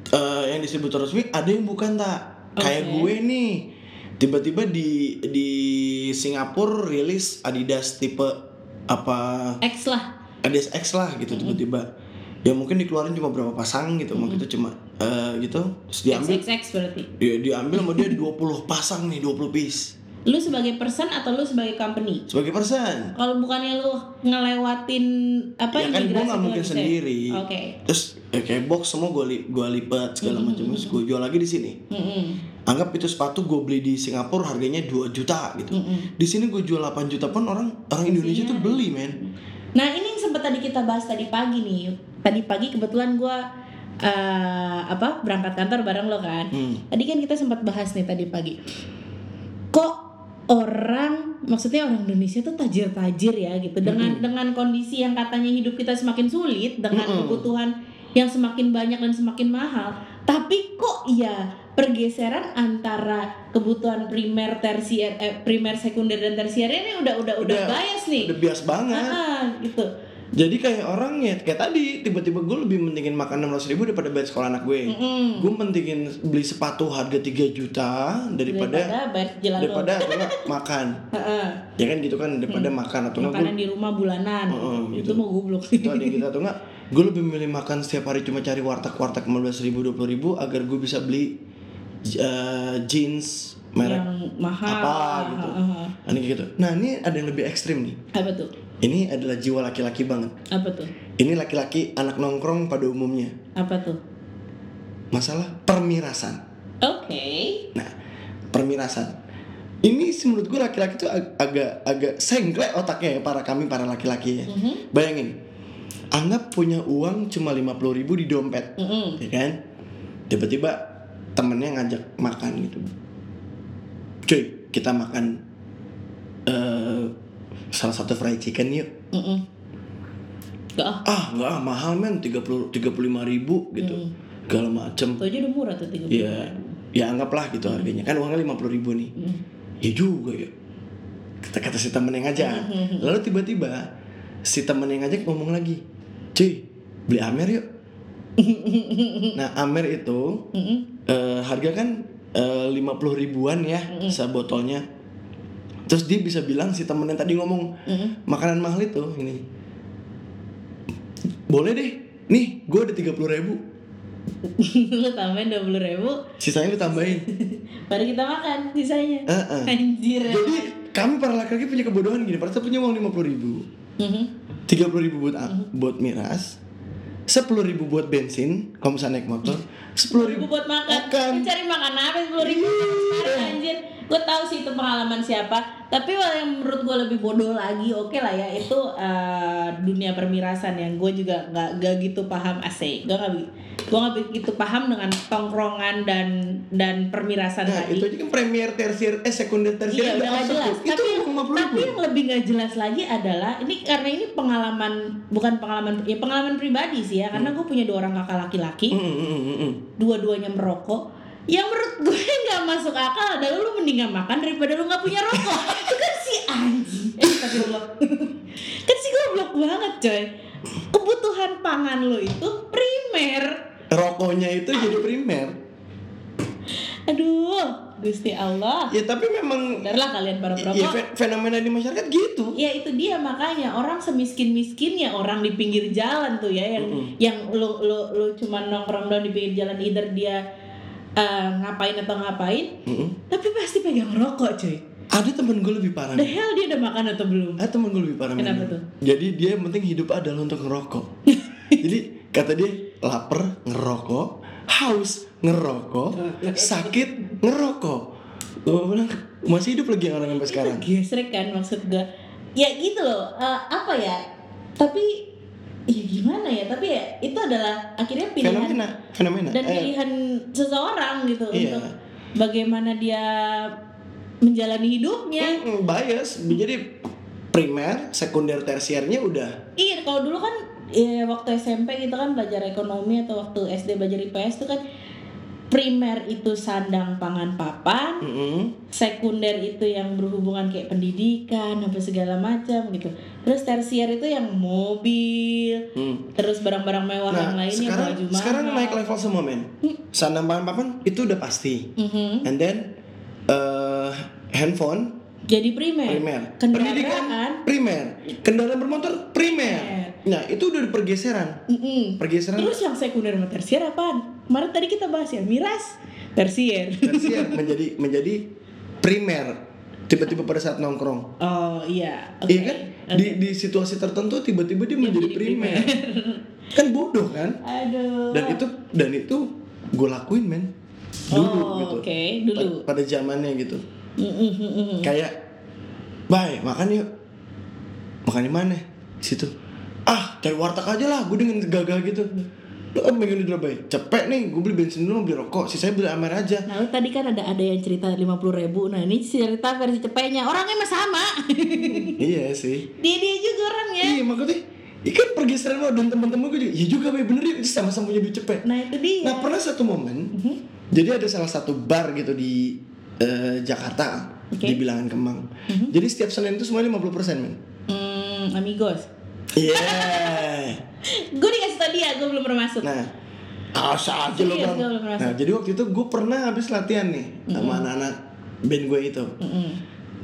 eh, yang distributor resmi, ada yang bukan tak. Kayak Oke. gue nih. Tiba-tiba di di Singapura rilis Adidas tipe apa X lah. Adidas X lah gitu tiba-tiba. Ya mungkin dikeluarin cuma berapa pasang gitu, mungkin itu cuma eh, gitu. Terus diambil XXX berarti. dia diambil sama dia 20 pasang nih, 20 piece. Lu sebagai person atau lu sebagai company? Sebagai person. Kalau bukannya lu ngelewatin apa ya kan gue nggak mungkin sendiri. Oke. Terus eh, kayak box semua gue li gua lipat segala macam terus gue jual lagi di sini. Mm-mm. Anggap itu sepatu gue beli di Singapura harganya 2 juta gitu. Di sini gue jual 8 juta pun orang orang Indonesia tuh beli men. Nah ini yang sempat tadi kita bahas tadi pagi nih. Tadi pagi kebetulan gue eh, apa berangkat kantor bareng lo kan. Hmm. Tadi kan kita sempat bahas nih tadi pagi. Kok orang maksudnya orang Indonesia tuh tajir-tajir ya gitu dengan dengan kondisi yang katanya hidup kita semakin sulit dengan kebutuhan yang semakin banyak dan semakin mahal tapi kok ya pergeseran antara kebutuhan primer tersier eh, primer sekunder dan tersier ini udah udah udah, Udah- bias nih Udah bias banget. ah gitu Jadi kayak orang ya kayak tadi tiba-tiba gue lebih mentingin makan 600 ribu daripada bayar sekolah anak gue. Mm-mm. Gue mentingin beli sepatu harga 3 juta daripada daripada bayar jalan daripada makan. Heeh. Ya kan gitu kan daripada makan atau makanan di rumah bulanan Heeh, itu gitu. mau goblok itu ada yang gitu atau enggak gue lebih milih makan setiap hari cuma cari warteg-warteg 15 ribu 20 ribu agar gue bisa beli eh, jeans merek yang mahal apa gitu Heeh. nah, ini kayak gitu nah ini ada yang lebih ekstrim nih apa tuh ini adalah jiwa laki-laki banget. Apa tuh? Ini laki-laki anak nongkrong pada umumnya. Apa tuh? Masalah permirasan. Oke. Nah permirasan. Ini sih menurut gue laki-laki tuh ag- agak agak sengklek otaknya ya para kami para laki-laki ya. Mhm. bayangin anggap punya uang cuma 50.000 ribu di dompet Mm-mm. ya kan? Tiba-tiba temennya ngajak makan gitu. Cuy kita makan eh salah satu fried chicken yuk. Mm-mm. Gak ah. ah nggak ah mahal men. 30 35 ribu gitu. Hmm. segala macem. Itu aja udah murah tuh 30 ya ya anggaplah gitu harganya. Kan uangnya 50 ribu nih. Hmm. ya juga ya. Kata kata si temen yang ngajak. Lalu tiba-tiba si temen yang ngajak ngomong lagi. Cuy beli Amer yuk. Nah Amer itu Mm-mm. eh, harga kan lima puluh ribuan ya sebotolnya terus dia bisa bilang si temen yang tadi ngomong Mm-mm. makanan mahal itu ini boleh deh. Nih gue ada tiga puluh ribu. Lu tambahin 20 ribu? Sisanya lu tambahin. Baru kita makan sisanya. Heeh. anjir. Jadi kami para laki-laki punya kebodohan gini. Pada saat punya uang lima puluh ribu. Mhm. tiga puluh ribu buat buat miras. sepuluh ribu buat bensin kalau misalnya naik motor. sepuluh ribu ribu buat makan. Makan. Cari makan apa sepuluh ribu? Sekarang anjir gue tahu sih itu pengalaman siapa tapi yang menurut gue lebih bodoh lagi oke lah ya itu eh, dunia permirasan yang gue juga nggak nggak gitu paham asik. Gue nggak gue nggak begitu paham dengan tongkrongan dan dan permirasan nah tadi. itu aja kan premier tersier eh sekunder tersier Iya udah gak jelas. itu Tapi, puluh tapi yang lebih gak jelas lagi adalah ini karena ini pengalaman bukan pengalaman ya pengalaman pribadi sih ya karena gue punya dua orang kakak laki-laki. Mm, mm, mm, mm, mm. dua-duanya merokok yang menurut gue nggak masuk akal adalah lu mending gak makan daripada lu nggak punya rokok. Itu kan si anjing. Eh tapi kan si goblok banget coy. Kebutuhan pangan lo itu primer. Rokoknya itu jadi primer. Aduh gusti Allah. Ya tapi memang Bentarlah kalian para ya perokok fe- fenomena di masyarakat gitu. Ya itu dia. Makanya orang semiskin miskinnya orang di pinggir jalan tuh ya yang yang lu lu lu cuma nongkrong doang di pinggir jalan either dia eh, ngapain atau ngapain Mm-mm. tapi pasti pegang rokok cuy. ada temen gue lebih parah The hell dia udah makan atau belum? ada temen gue lebih parah Kenapa tuh? jadi dia yang penting hidup adalah untuk ngerokok jadi kata dia lapar ngerokok haus ngerokok sakit ngerokok gue bilang masih hidup lagi orang sampai sekarang Gesrek kan maksud gue. Ya gitu loh. eh, apa ya? Tapi ya gimana ya? Tapi ya itu adalah akhirnya pilihan fenomena fenomena dan Eh, pilihan seseorang gitu Iya. untuk bagaimana dia menjalani hidupnya. mm, bias jadi primer sekunder tersiernya udah Iya, kalau dulu kan ya, waktu SMP gitu kan belajar ekonomi atau waktu SD belajar IPS itu kan primer itu sandang pangan papan, mm-mm. sekunder itu yang berhubungan kayak pendidikan apa segala macam gitu. Terus tersier itu yang mobil, Hmm. terus barang-barang mewah yang Nah, lainnya sekarang baju mahal. sekarang naik level semua men. Sandang pangan papan itu udah pasti. Mhm. And then eh handphone Jadi primer. primer, Kendaraan. pendidikan primer, kendaraan bermotor primer. Nah itu udah pergeseran, Mm-mm. pergeseran Terus yang sekunder sama tersier apaan? Kemarin tadi kita bahas ya, miras, tersier. tersier menjadi menjadi primer. Tiba-tiba pada saat nongkrong, Oh iya, oke. iya kan? Di di situasi tertentu tiba-tiba dia menjadi menjadi primer. kan bodoh kan? Aduh. Dan itu dan itu gue lakuin men. Dulu oh, gitu. Oke, dulu. Pa- Pada zamannya gitu. Mm, mm, mm, kayak bye makan yuk makan di mana situ ah cari warteg aja lah gue dengan gagal gitu apa pengen di bay cepet nih gue beli bensin dulu beli rokok sisanya beli amer aja Nah, lu tadi kan ada ada yang cerita 50 ribu. Nah, ini cerita versi cepetnya. Orangnya mah sama. iya sih dia dia juga orangnya. iya makanya ikan pergeseran lo dan teman-teman gue juga iya juga bay bener ya sama-sama punya cepet Nah, itu dia. nah pernah satu momen jadi ada salah satu bar gitu di eh, Jakarta Oke. di bilangan Kemang jadi setiap Senin itu semuanya 50% men Hmm, amigos. Iya Gue dikasih tau dia, gue belum pernah masuk. Nah, asa aja lo Serius, bang. Nah, jadi waktu itu gue pernah habis latihan nih sama anak-anak band gue itu. Mm-mm.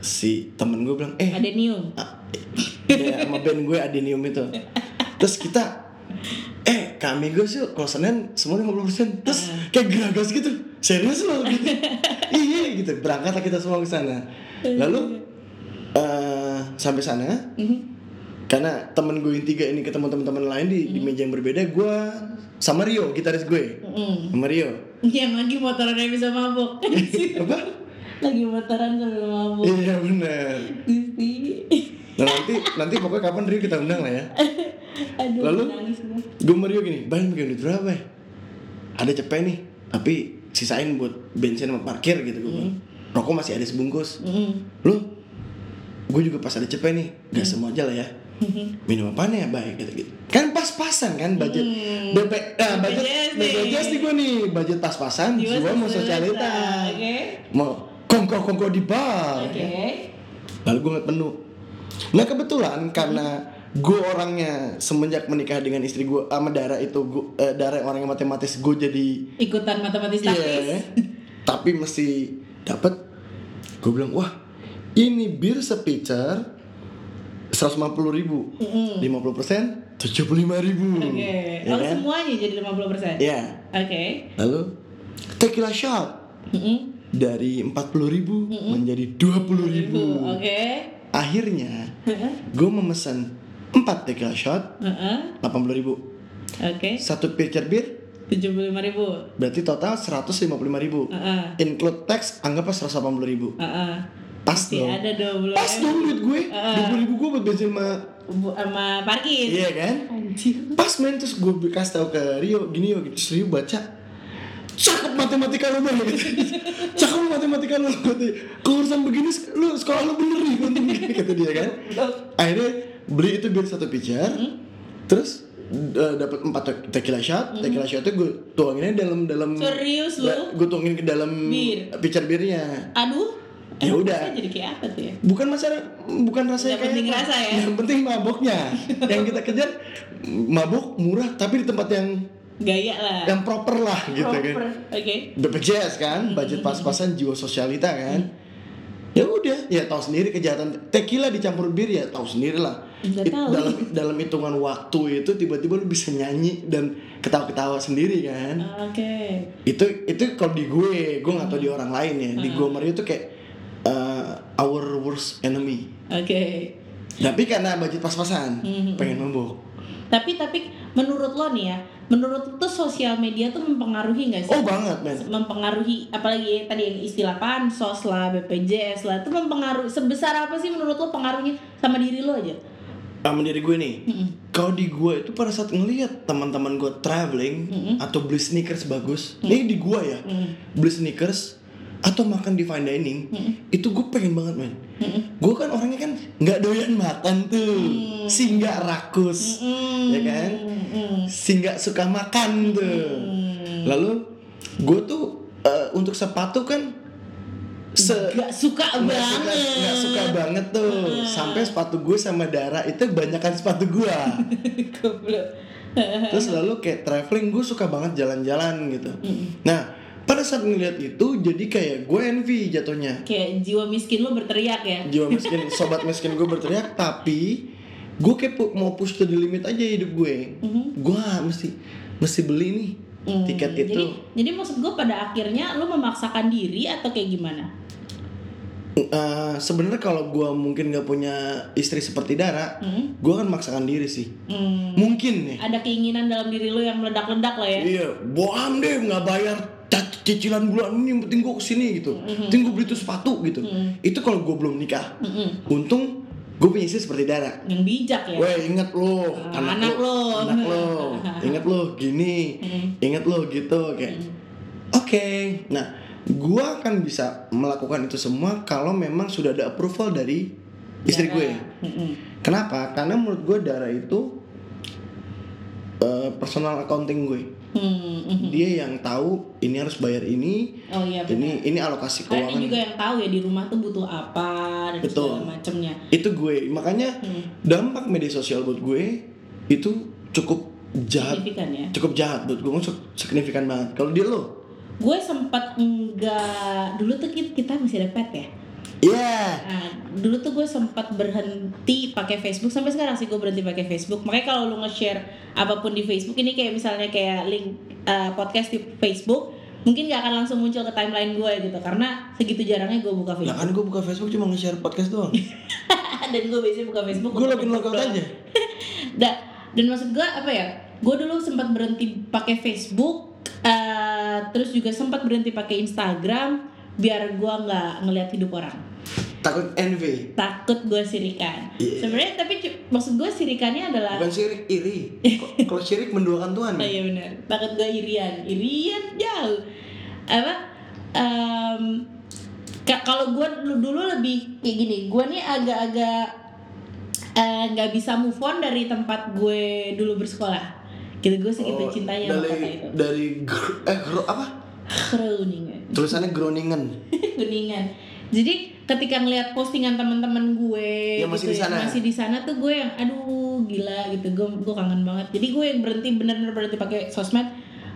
Si temen gue bilang, eh, Adenium. ah, ya, sama band gue Adenium itu. Terus kita, eh, kami gue sih kalau Senin semua 50% Terus kayak geragas gitu. Serius lo gitu. iya gitu. Berangkatlah kita semua ke sana. Lalu eh sampai sana, Mhm. Karena temen gue yang tiga ini ketemu teman-teman lain di, di meja yang berbeda gue sama Rio gitaris gue Mm-mm. sama Rio Yang lagi motoran yang bisa mabuk. apa lagi motoran sambil mabuk. iya benar nah, nanti nanti pokoknya kapan Rio kita undang lah ya Aduh, Lalu? gue. sama Rio gini bayar bikin duit berapa ya ada cepet nih tapi sisain buat bensin sama parkir gitu gue bilang. rokok masih ada sebungkus Mm-mm. lu gue juga pas ada cepet nih gak semua aja lah ya minum apa ya baik gitu gitu kan pas-pasan kan budget Hmm. BP nah, budget BPJS nih. Nih gue nih budget pas-pasan gue mau sosialita, Oke. mau kongko kongko di bar Oke. lalu gue ngeliat menu nah kebetulan karena gue orangnya semenjak menikah dengan istri gue sama Dara itu gue eh, Dara orangnya matematis gue jadi Ikutan matematis taktis. tapi mesti dapat. Gue bilang, wah ini bir sepitcher 150 ribu, 50 persen 75 ribu. Oke. Ya Oh, kan? semuanya jadi 50%. Iya. Oke. Lalu tequila shot Mm-mm. dari 40 ribu menjadi 20 ribu. Oke. Akhirnya gue memesan 4 tequila shot Heeh. 80 ribu. Oke. Satu pitcher bir 75 ribu. berarti total 155 ribu. Heeh. Include tax anggaplah 180 ribu. Heeh. Pas Masih dong. ada 20 Pas dong duit gue Heeh. 20 ribu gue buat bensin sama sama parkir. Iya kan Anjir. Pas main terus gue kasih tau ke Rio Gini yo Terus Rio baca Cakep matematika lu bang Cakep matematika lu Keurusan begini lu sekolah lu bener nih untung Kata dia kan Akhirnya beli itu biar satu pitcher Terus uh, dapat empat te- tequila shot Tequila shot itu gue tuanginnya dalam dalam Serius lu? Gue tuangin ke dalam Bir? pitcher birnya Aduh. Ya udah. jadi kayak apa tuh ya? bukan masalah bukan rasanya Yang penting rasa ya? yang penting maboknya yang kita kejar mabok murah tapi di tempat yang Gaya lah. yang proper lah gitu Proper. kan Oke. BPJS kan budget pas-pasan jiwa sosialita kan ya udah ya tahu sendiri kejahatan tequila dicampur bir ya tahu sendiri lah It- tahu. dalam dalam hitungan waktu itu tiba-tiba lu bisa nyanyi dan ketawa-ketawa sendiri kan Oke. itu itu kalau di gue gue nggak tahu di orang lain ya di gue Mario tuh kayak our worst enemy. Oke. tapi karena budget pas-pasan Mhm. pengen mabuk. Tapi tapi menurut lo nih ya, menurut lo tuh sosial media tuh mempengaruhi nggak sih? oh banget men. Mempengaruhi apalagi tadi yang istilah pansos lah BPJS lah itu mempengaruhi sebesar apa sih menurut lo pengaruhnya sama diri lo aja? Sama diri gue nih. Kalau di gue itu pada saat ngelihat teman-teman gue traveling atau beli sneakers bagus ini di gue ya beli sneakers atau makan di fine dining itu gue pengen banget men. Gue kan orangnya kan nggak doyan makan tuh. Si nggak rakus ya kan? Si nggak suka makan tuh. Lalu gue tuh eh, untuk sepatu kan se gak suka suka, banget. nggak suka banget tuh. Sampai sepatu gue sama Dara itu banyakan sepatu gue terus lalu kayak traveling gue suka banget jalan-jalan gitu. Nah pada saat ngeliat itu jadi kayak gue envy jatuhnya. Kayak jiwa miskin lo berteriak ya. Jiwa miskin sobat miskin gue berteriak tapi gue kayak mau push to the limit aja hidup gue. Gue mesti mesti beli nih Hmm, tiket itu. jadi maksud gue pada akhirnya lo memaksakan diri atau kayak gimana? Eh, sebenarnya kalau gue mungkin gak punya istri seperti Dara Hmm. gue akan maksakan diri sih. Hmm, mungkin nih. Ada keinginan dalam diri lo yang meledak-ledak lah ya? Iya, bohong deh nggak bayar cicilan bulan ini, yang penting gue ke sini gitu. Penting gue beli tuh sepatu gitu. Itu kalau gue belum nikah. Untung gue punya istri seperti Dara. yang bijak ya Weh inget lo, Ah, anak lo. anak lo, inget lo gini, inget lo gitu kayak. Oke, nah gue akan bisa melakukan itu semua kalau memang sudah ada approval dari istri gue. Kenapa? Karena menurut gue Dara itu eh, personal accounting gue Hmm, mhm. dia yang tahu ini harus bayar ini oh iya benar ini ini alokasi Karena dia keuangan juga yang tahu ya di rumah tuh butuh apa dan Betul. segala macemnya. itu gue makanya Hmm. dampak media sosial buat gue itu cukup jahat Signifikan ya. cukup jahat buat gue signifikan banget kalau dia lo Gue sempat enggak dulu tuh kita, kita masih ada pet ya. Iya Nah, dulu tuh gue sempat berhenti pakai Facebook sampai sekarang sih gue berhenti pakai Facebook. Makanya kalau lu nge-share apa pun di Facebook ini kayak misalnya kayak link uh, podcast di Facebook, mungkin gak akan langsung muncul ke timeline gue gitu karena segitu jarangnya gue buka Lah Facebook. kan gue buka Facebook cuma nge-share podcast doang dan gue biasanya buka Facebook. Gue login logout aja Da, dan maksud gue apa ya? Gue dulu sempat berhenti pakai Facebook, eh, terus juga sempat berhenti pakai Instagram biar gue nggak ngelihat hidup orang. Takut envy Takut gue sirikan. Iya. Sebenarnya tapi maksud gue sirikannya adalah Bukan syirik, iri Kalau syirik menduakan Tuhan Oh iya benar. Takut gue irian. Irian jauh. Apa? ka- kalau gue dulu, dulu lebih kayak gini. Gue nih agak-agak eh, nggak bisa move on dari tempat gue dulu bersekolah gitu gue segitu Oh, cintanya sama kota dari itu dari gr- eh gro, apa Groningen tulisannya Groningen kuningan jadi ketika ngelihat postingan teman-teman gue Yang masih gitu di ya, sana? masih di sana tuh gue yang aduh gila gitu. Gue gue kangen banget. Jadi gue yang berhenti bener-bener berhenti pakai sosmed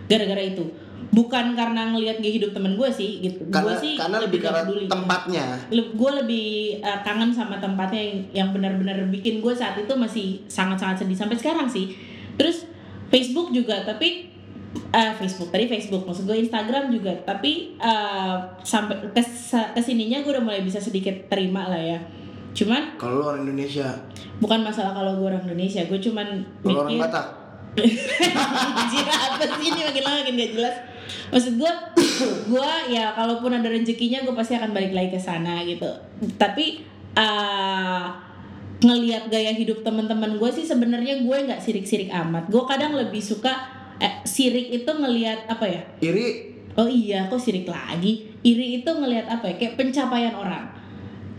gara-gara itu. Bukan karena ngelihat gaya hidup temen gue sih gitu. Karena gue sih karena lebih karena peduli. tempatnya. Gue lebih uh, kangen sama tempatnya yang, yang benar-benar bikin gue saat itu masih sangat-sangat sedih sampai sekarang sih. Terus Facebook juga tapi uh, Facebook. Tadi Facebook maksud gue Instagram juga. Tapi uh, sampai kes ke sininya gue udah mulai bisa sedikit terima lah ya. Cuman kalau orang Indonesia? Bukan masalah kalau gue orang Indonesia. Gue cuman kalau orang mikir Batak? Anjir apa sih ini? Makin lama makin gak jelas. Maksud gue Gue ya kalaupun ada rezekinya gue pasti akan balik lagi ke sana gitu. Tapi uh, ngelihat gaya hidup teman-teman gue sih sebenarnya gue nggak sirik-sirik amat. Gue kadang lebih suka eh, sirik itu ngelihat apa ya? Iri. Oh iya kok sirik lagi? Iri itu ngelihat apa ya? Kayak pencapaian orang.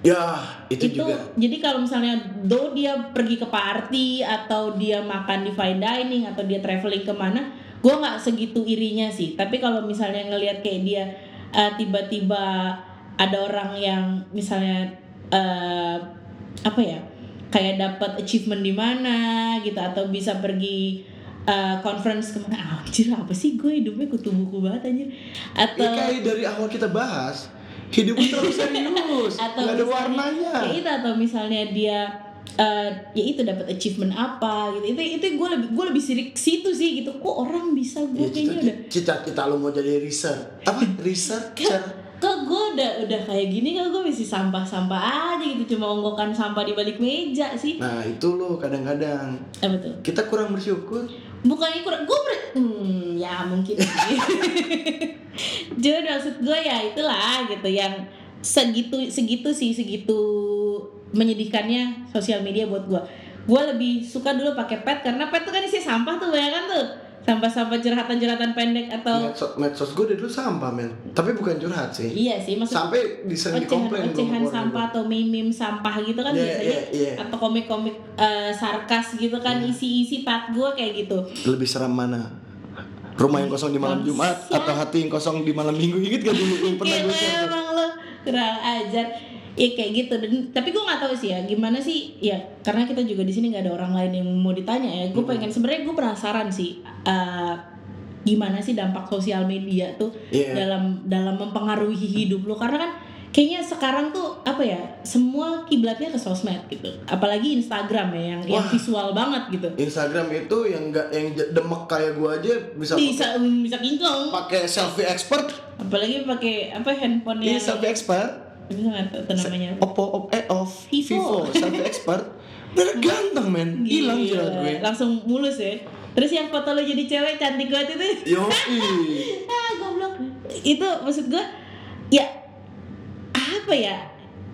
Ya itu, itu juga. jadi kalau misalnya do dia pergi ke party atau dia makan di fine dining atau dia traveling ke mana gue nggak segitu irinya sih. Tapi kalau misalnya ngelihat kayak dia eh, tiba-tiba ada orang yang misalnya eh, apa ya? Kayak dapat achievement di mana gitu atau bisa pergi eh, conference ke mana ah, anjir apa sih? Gue hidupnya kutu buku banget anjir. Atau ya kayak dari awal kita bahas hidup itu terlalu serius. Atau nggak ada misalnya- warnanya. ya itu atau misalnya dia eh, ya itu dapat achievement apa gitu. Itu itu gue lebih gue lebih sirik situ sih gitu. Kok orang bisa gue ya kayaknya cita, udah cita cita lu mau jadi research. Apa? Researcher. Kok gue udah udah kayak gini kan gue masih sampah-sampah aja gitu. Cuma onggokan sampah di balik meja sih. Nah itu lo kadang-kadang. Apa tuh? Kita kurang bersyukur bukannya kurang gue ber hmm, ya mungkin jadi maksud gue ya itulah gitu yang segitu segitu sih segitu menyedihkannya sosial media buat gue gue lebih suka dulu pakai pet karena pet tuh kan isi sampah tuh banyak kan tuh sampah-sampah curhatan-curhatan pendek atau medsos, medsos gue dari dulu sampah men. Tapi bukan curhat sih. Iya sih maksud sampai disering dikomplain sama sampah atau meme-meme sampah gitu kan Iya, biasanya. iya, iya. atau komik-komik eh, sarkas gitu kan isi-isi pat gue kayak gitu. Lebih seram mana? Rumah yang kosong di malam Jumat atau hati yang kosong di malam Minggu? Inget gak dulu yang pernah gue emang lo kurang ajar ya kayak gitu. Dan tapi gue nggak tahu sih ya gimana sih ya karena kita juga di sini nggak ada orang lain yang mau ditanya ya. Gue pengen sebenarnya gue penasaran sih eh, gimana sih dampak sosial media tuh Iya. dalam dalam mempengaruhi hidup lo karena kan kayaknya sekarang tuh apa ya semua kiblatnya ke sosmed gitu. Apalagi Instagram ya yang yang Wah. visual banget gitu. Instagram itu yang enggak yang demek kayak gue aja bisa bisa bisa kinclong. pakai selfie expert. Apalagi pakai apa handphone ini yang selfie expert bisa nggak tahu tuh namanya? Oppo, Oppo eh off Vivo. selfie expert. Udah ganteng men. Hilang jerat gue. Langsung mulus ya. Terus yang foto lo jadi cewek cantik banget itu? Yo ah goblok. Itu maksud gue ya apa ya?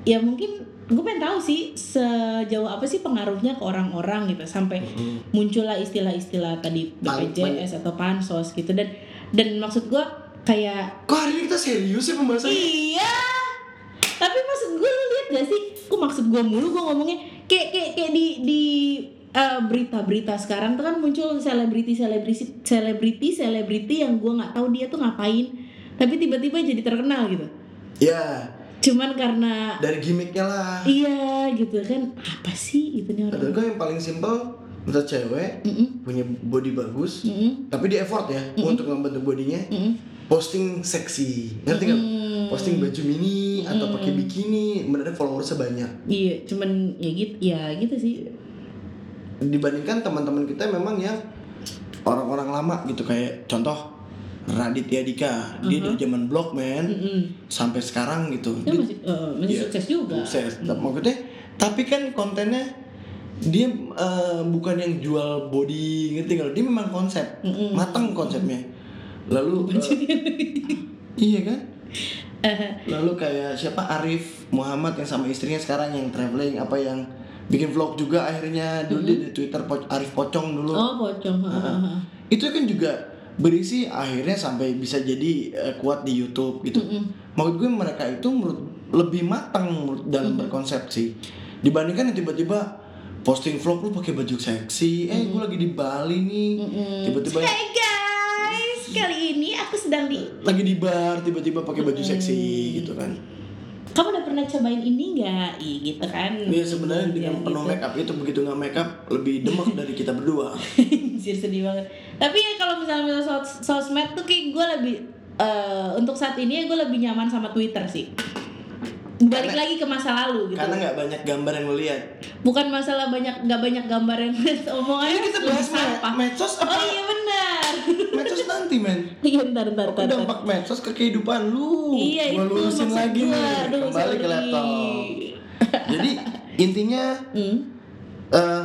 Ya mungkin gue pengen tahu sih sejauh apa sih pengaruhnya ke orang-orang gitu. Sampai muncullah istilah-istilah tadi BPJS atau pansos gitu. Dan dan maksud gue kayak kok hari ini kita serius ya pembahasannya? Iya. Tapi maksud gue lu lihat gak sih? Kok maksud gue mulu gue ngomongnya kayak kayak kayak di di eh, berita-berita sekarang tuh kan muncul selebriti selebriti selebriti selebriti yang gue nggak tahu dia tuh ngapain tapi tiba-tiba jadi terkenal gitu. Ya cuman karena dari gimmicknya lah. Iya gitu kan. Apa sih itu nih orang? Kan yang paling simpel misal cewek Mm-mm, punya body bagus mm-mm, tapi dia effort ya untuk membentuk bodinya mm-mm. posting seksi. Ngerti nggak posting baju mini atau pakai bikini benernya followersnya banyak. Iya cuman ya gitu ya gitu sih. Dibandingkan teman-teman kita memang yang orang-orang lama gitu kayak contoh Raditya Dika. Dia dari zaman blog man. Mm-mm. sampai sekarang gitu. Dia Dia masih eh, masih Iya, sukses juga. Sukses. Maksudnya tapi kan kontennya dia eh, bukan yang jual body ngerti nggak dia memang konsep. Matang konsepnya. Lalu eh, iya kan lalu kayak siapa? Arif Muhammad yang sama istrinya sekarang yang traveling apa yang bikin vlog juga akhirnya dulu dia di Twitter Po- Arif Pocong dulu. Oh pocong. Ha. itu kan juga berisi akhirnya sampai bisa jadi eh, kuat di YouTube gitu. Maksud gue mereka itu menurut lebih matang menurut dalam berkonsepsi dibandingkan yang tiba-tiba posting vlog lu pakai baju seksi. Eh gue lagi di Bali nih. Tiba-tiba Hey guys, kali ini aku sedang di. lagi di bar tiba-tiba pakai baju seksi gitu kan Kamu udah pernah cobain ini nggak? Ih, gitu kan? Iya sebenarnya dengan Ya, penuh gitu. make up itu begitu nggak make up lebih demek dari kita berdua. Anjir sedih banget. Tapi ya kalau misalnya sos sosmed tuh kayak gue lebih eh, untuk saat ini ya gue lebih nyaman sama Twitter sih. Balik lagi ke masa lalu gitu. Karena nggak banyak gambar yang lo lihat. Bukan masalah banyak nggak banyak gambar yang omongannya Ini kita bahas sampah. me- medsos apa? Oh iya benar. Medsos nanti men. Iya ntar ntar ntar. dampak medsos ke kehidupan lu? Iya Gua itu maksud lagi gua. nih. Aduh, Kembali ke laptop. Jadi intinya Hmm. eh,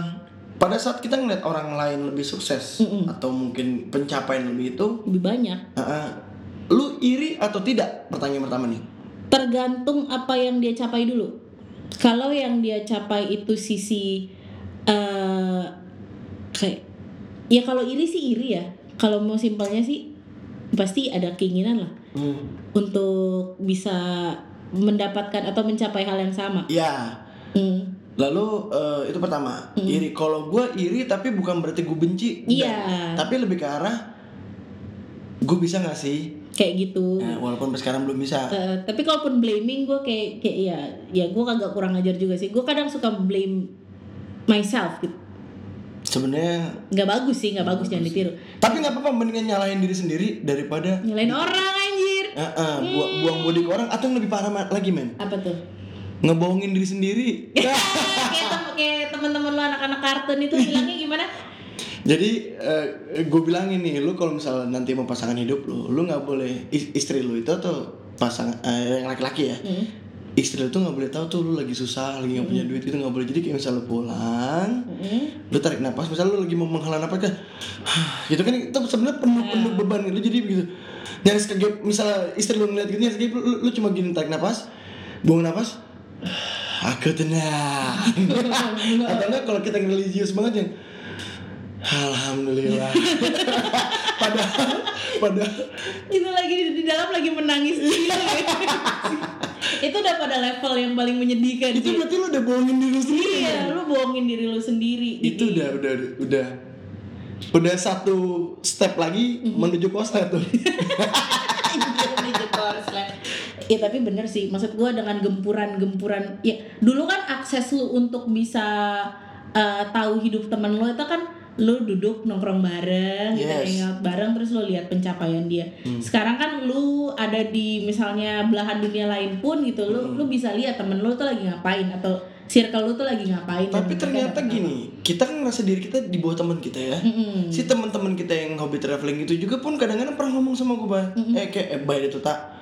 pada saat kita ngeliat orang lain lebih sukses atau mungkin pencapaian lebih itu, Lebih banyak. eh, eh, lu iri atau tidak? Pertanyaan pertama nih. Tergantung apa yang dia capai dulu. Kalau yang dia capai itu sisi eh kayak ya kalau iri sih iri ya. Kalau mau simpelnya sih pasti ada keinginan lah Hmm. untuk bisa mendapatkan atau mencapai hal yang sama. Ya, Hmm. Lalu eh, itu pertama iri. Kalau gue iri tapi bukan berarti gue benci. Iya. Tapi lebih ke arah gue bisa gak sih? Kayak gitu. Nah, walaupun sekarang belum bisa. Eh, tapi kalaupun blaming gue kayak kayak ya ya gue kagak kurang ajar juga sih. Gue kadang suka blame myself gitu. Sebenarnya. Nggak bagus sih, nggak bagus jangan ditiru. Tapi nggak apa-apa mendingan nyalahin diri sendiri daripada Nyalain orang anjir. eh, eh, buang, buang body ke orang atau yang lebih parah lagi men Apa tuh? ngebohongin diri sendiri. kayak tem kayak teman-teman lo anak-anak kartun itu bilangnya gimana? Jadi gue bilangin nih, lu kalau misalnya nanti mau pasangan hidup lu, lu nggak boleh is- istri lu itu atau pasangan eh, yang laki-laki ya. Hmm. Istri lu tuh nggak boleh tahu tuh lu lagi susah, lagi nggak punya duit itu nggak boleh. Jadi kayak misalnya lu pulang, Hmm. lu tarik napas, misalnya lu lagi mau menghela napas kan, gitu kan itu sebenarnya penuh penuh beban lu jadi begitu. Nyaris kegep, misalnya istri lu ngeliat gitu, nyaris kegep, lu, lu cuma gini tarik napas, buang napas, aku tenang. Atau enggak kalau kita religius banget yang Alhamdulillah. padahal, padahal Itu lagi di, di dalam lagi menangis gila itu udah pada level yang paling menyedihkan itu sih. berarti lu udah bohongin diri lu sendiri. Iya, lu bohongin diri lu sendiri. Itu udah udah udah udah satu step lagi menuju kosa tuh. Ya tapi bener sih, maksud gue dengan gempuran-gempuran Ya dulu kan akses lu untuk bisa eh, tahu hidup temen lu itu kan Lu duduk nongkrong bareng, gitu, Yes. hangout bareng Terus lu lihat pencapaian dia Sekarang kan lu ada di misalnya belahan dunia lain pun gitu Lu lu bisa lihat temen lu tuh lagi ngapain Atau circle lu tuh lagi ngapain Tapi ternyata gini, kita kan ngerasa diri kita di bawah teman kita ya. Mm-mm. Si teman-teman kita yang hobi traveling itu juga pun kadang-kadang pernah ngomong sama gue, Bay. Eh kayak eh, Bay itu tak.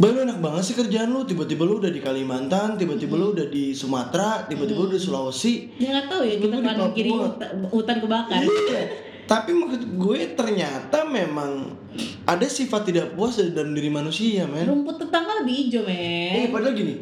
Lu enak banget sih kerjaan lu, tiba-tiba lu udah di Kalimantan, tiba-tiba lu udah di Sumatera, tiba-tiba lu udah di Sulawesi. Ya nggak tahu ya kita kanan kiri hutan, hutan kebakar Iya. Tapi maksud gue ternyata memang ada sifat tidak puas dalam diri manusia, men. Rumput tetangga lebih hijau Eh, men padahal gini.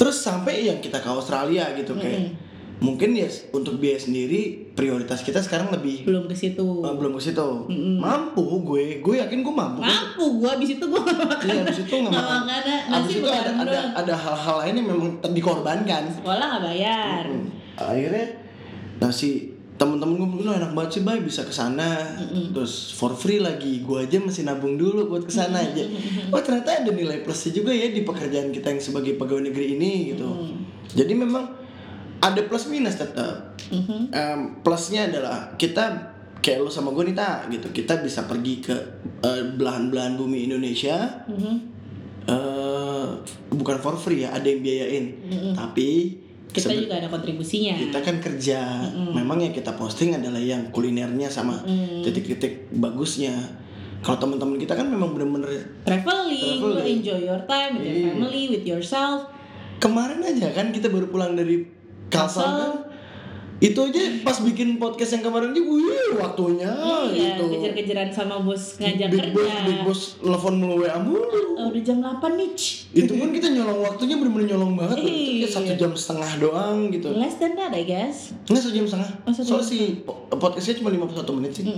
Terus sampai yang kita ke Australia gitu kayak mungkin ya untuk biaya sendiri prioritas kita sekarang lebih Belum ke situ. Eh, belum ke situ. Mampu gue, gue yakin gue mampu. mampu gua abis itu nggak makan. Iya, abis itu nggak makan. ada Abis itu ada ada ada hal-hal lain yang memang dikorbankan. sekolah nggak bayar. Hmm. Akhirnya nasi temen-temen gue bilang enak banget sih bay bisa ke sana. Terus for free lagi gue aja masih nabung dulu buat ke sana aja. Oh ternyata ada nilai plusnya juga ya di pekerjaan kita yang sebagai pegawai negeri ini gitu. Jadi memang ada plus minus tetap Mhm. Em, plusnya adalah kita kayak lo sama gue nih tak gitu. Kita bisa pergi ke eh, belahan-belahan bumi Indonesia. Mhm. eh bukan for free ya ada yang biayain. Tapi kita juga ada kontribusinya. kita kan kerja. Memang yang kita posting adalah yang kulinernya sama titik-titik bagusnya. Kalau teman-teman kita kan memang bener-bener traveling, Traveling. enjoy your time with your Iya. family with yourself. Kemarin aja kan kita baru pulang dari Kalsel. kan? Itu aja pas bikin podcast yang kemarin aja wih waktunya iya gitu. kejar-kejaran sama bos ngajak big kerja. big boss telepon mulu WA mulu. Oh, udah jam 8 nih itu pun kita nyolong waktunya bener-bener nyolong banget Iya. satu jam setengah doang gitu. Less than that I guess. Enggak satu jam setengah. Oh, soalnya si po- podcastnya cuma 51 menit sih.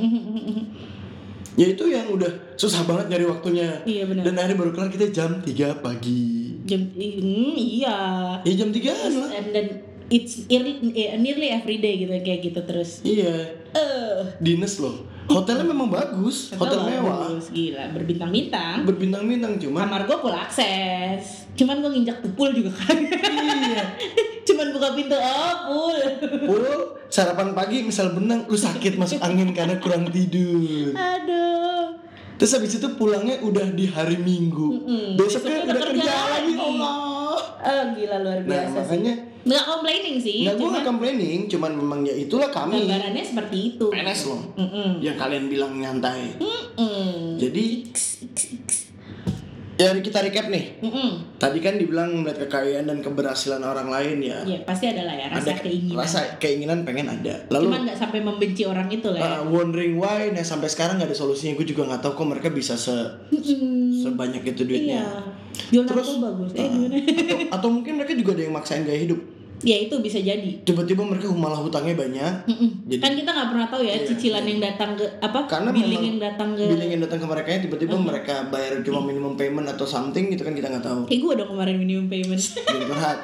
Ya itu yang udah susah banget nyari waktunya. Iya, benar. dan akhirnya baru kelar kita jam 3 pagi. Jam hmm, iya. Ya jam 3 lah. and then it's early, eh, nearly every day gitu kayak gitu terus Iya, eh dinas loh. Hotelnya memang bagus, hotel mewah, bagus, gila berbintang-bintang berbintang-bintang cuman. kamar gue full akses cuman gue nginjak tupul juga kan Iya. cuman buka pintu oh full Pul, sarapan pagi misal benang, lu sakit masuk angin karena kurang tidur. aduh Terus habis itu pulangnya udah di hari Minggu. Mm-mm. Besoknya Besoknya udah kerja kerja lagi. Allah. oh, gila luar Nah, biasa sih makanya nggak complaining sih nggak gue nggak complaining, cuman memang ya itulah kami. gambarannya seperti itu PNS loh. Mm-mm. Yang kalian bilang nyantai. Mm-mm. Jadi X, X, X. ya kita recap nih. Mm-mm. Tadi kan dibilang melihat kekayaan dan keberhasilan orang lain ya. ya pasti ada lah ya rasa ada keinginan rasa keinginan pengen ada. Lalu cuman nggak sampai membenci orang itu lah ya. uh, wondering why nah sampai sekarang nggak ada solusinya gue juga nggak tahu kok mereka bisa se Mm-mm. sebanyak itu duitnya iya jual Terus, bagus eh uh, gimana atau, atau mungkin mereka juga ada yang maksain gaya hidup ya itu bisa jadi. Tiba-tiba mereka malah hutangnya banyak. Jadi- kan kita nggak pernah tahu ya Iya, cicilan iya. yang datang ke apa Karena billing yang datang ke billing yang datang ke mereka tiba-tiba mereka bayar cuma minimum payment atau something gitu kan kita nggak tahu. Kayak gue dong kemarin minimum payment. Belum curhat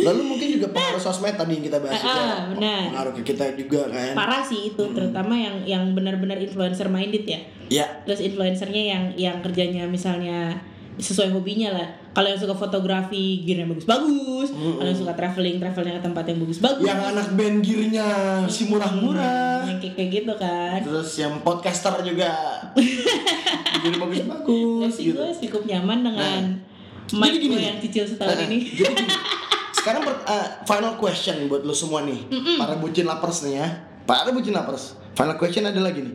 lalu mungkin juga pengaruh sosmed tadi yang kita bahas juga. Ah, benar. pengaruh ke kita juga kan. Parah sih itu terutama yang yang benar-benar influencer minded ya. Ya terus influencernya yang yang kerjanya misalnya sesuai hobinya lah kalau yang suka fotografi gearnya bagus-bagus kalau yang suka traveling travelnya ke tempat yang bagus-bagus yang anak band gearnya si murah-murah. Yang kayak kayak gitu kan. Terus yang podcaster juga. Jadi bagus-bagus gitu. gue cukup nyaman dengan mic jadi gini. gue yang cicil setahun Nah, ini. jadi gini, sekarang per- uh, final question buat lo semua nih. Para bucin lapers nih ya. Para bucin lapers. Final question adalah gini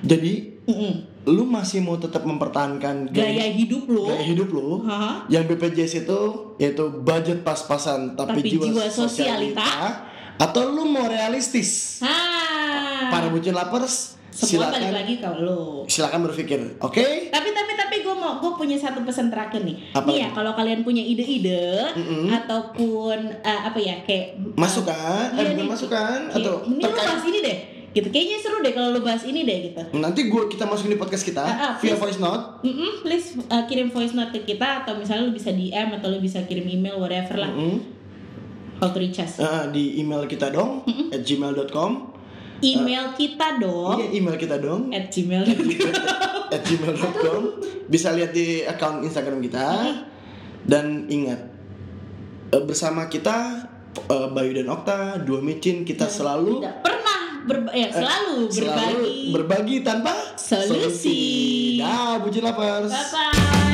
jadi Mm-mm. Lu masih mau tetap mempertahankan gaya hidup lo gaya hidup lo Haha. yang BPJS itu yaitu budget pas-pasan tapi, Tapi jiwa sosialita. atau lu mau realistis? Ah para bucin lapers semua balik silakan lagi ke lo silakan berpikir oke? Tapi tapi tapi gue mau gue punya satu pesan terakhir nih. Apa nih ya kalau kalian punya ide-ide Mm-mm. ataupun eh, apa ya kayak masukan Iya eh, bukan nih, masukan kayak, atau ini lu terkait ini deh gitu. Kayaknya seru deh kalau lu bahas ini deh gitu. Nanti gua kita masukin di podcast kita. Ah, ah, via please. voice note. Mm-mm, please uh, kirim voice note ke kita atau misalnya lu bisa DM atau lu bisa kirim email whatever lah. Mm-mm. how to reach us. Ah, di email kita dong at gmail.com email kita dong. Iya email kita dong. At gmail at gmail.com bisa lihat di account Instagram kita. Dan ingat eh, bersama kita eh, Bayu dan Okta dua micin kita selalu tidak pernah berba- ya, selalu selalu berbagi berbagi tanpa Solusi. dah bucin lapers bye bye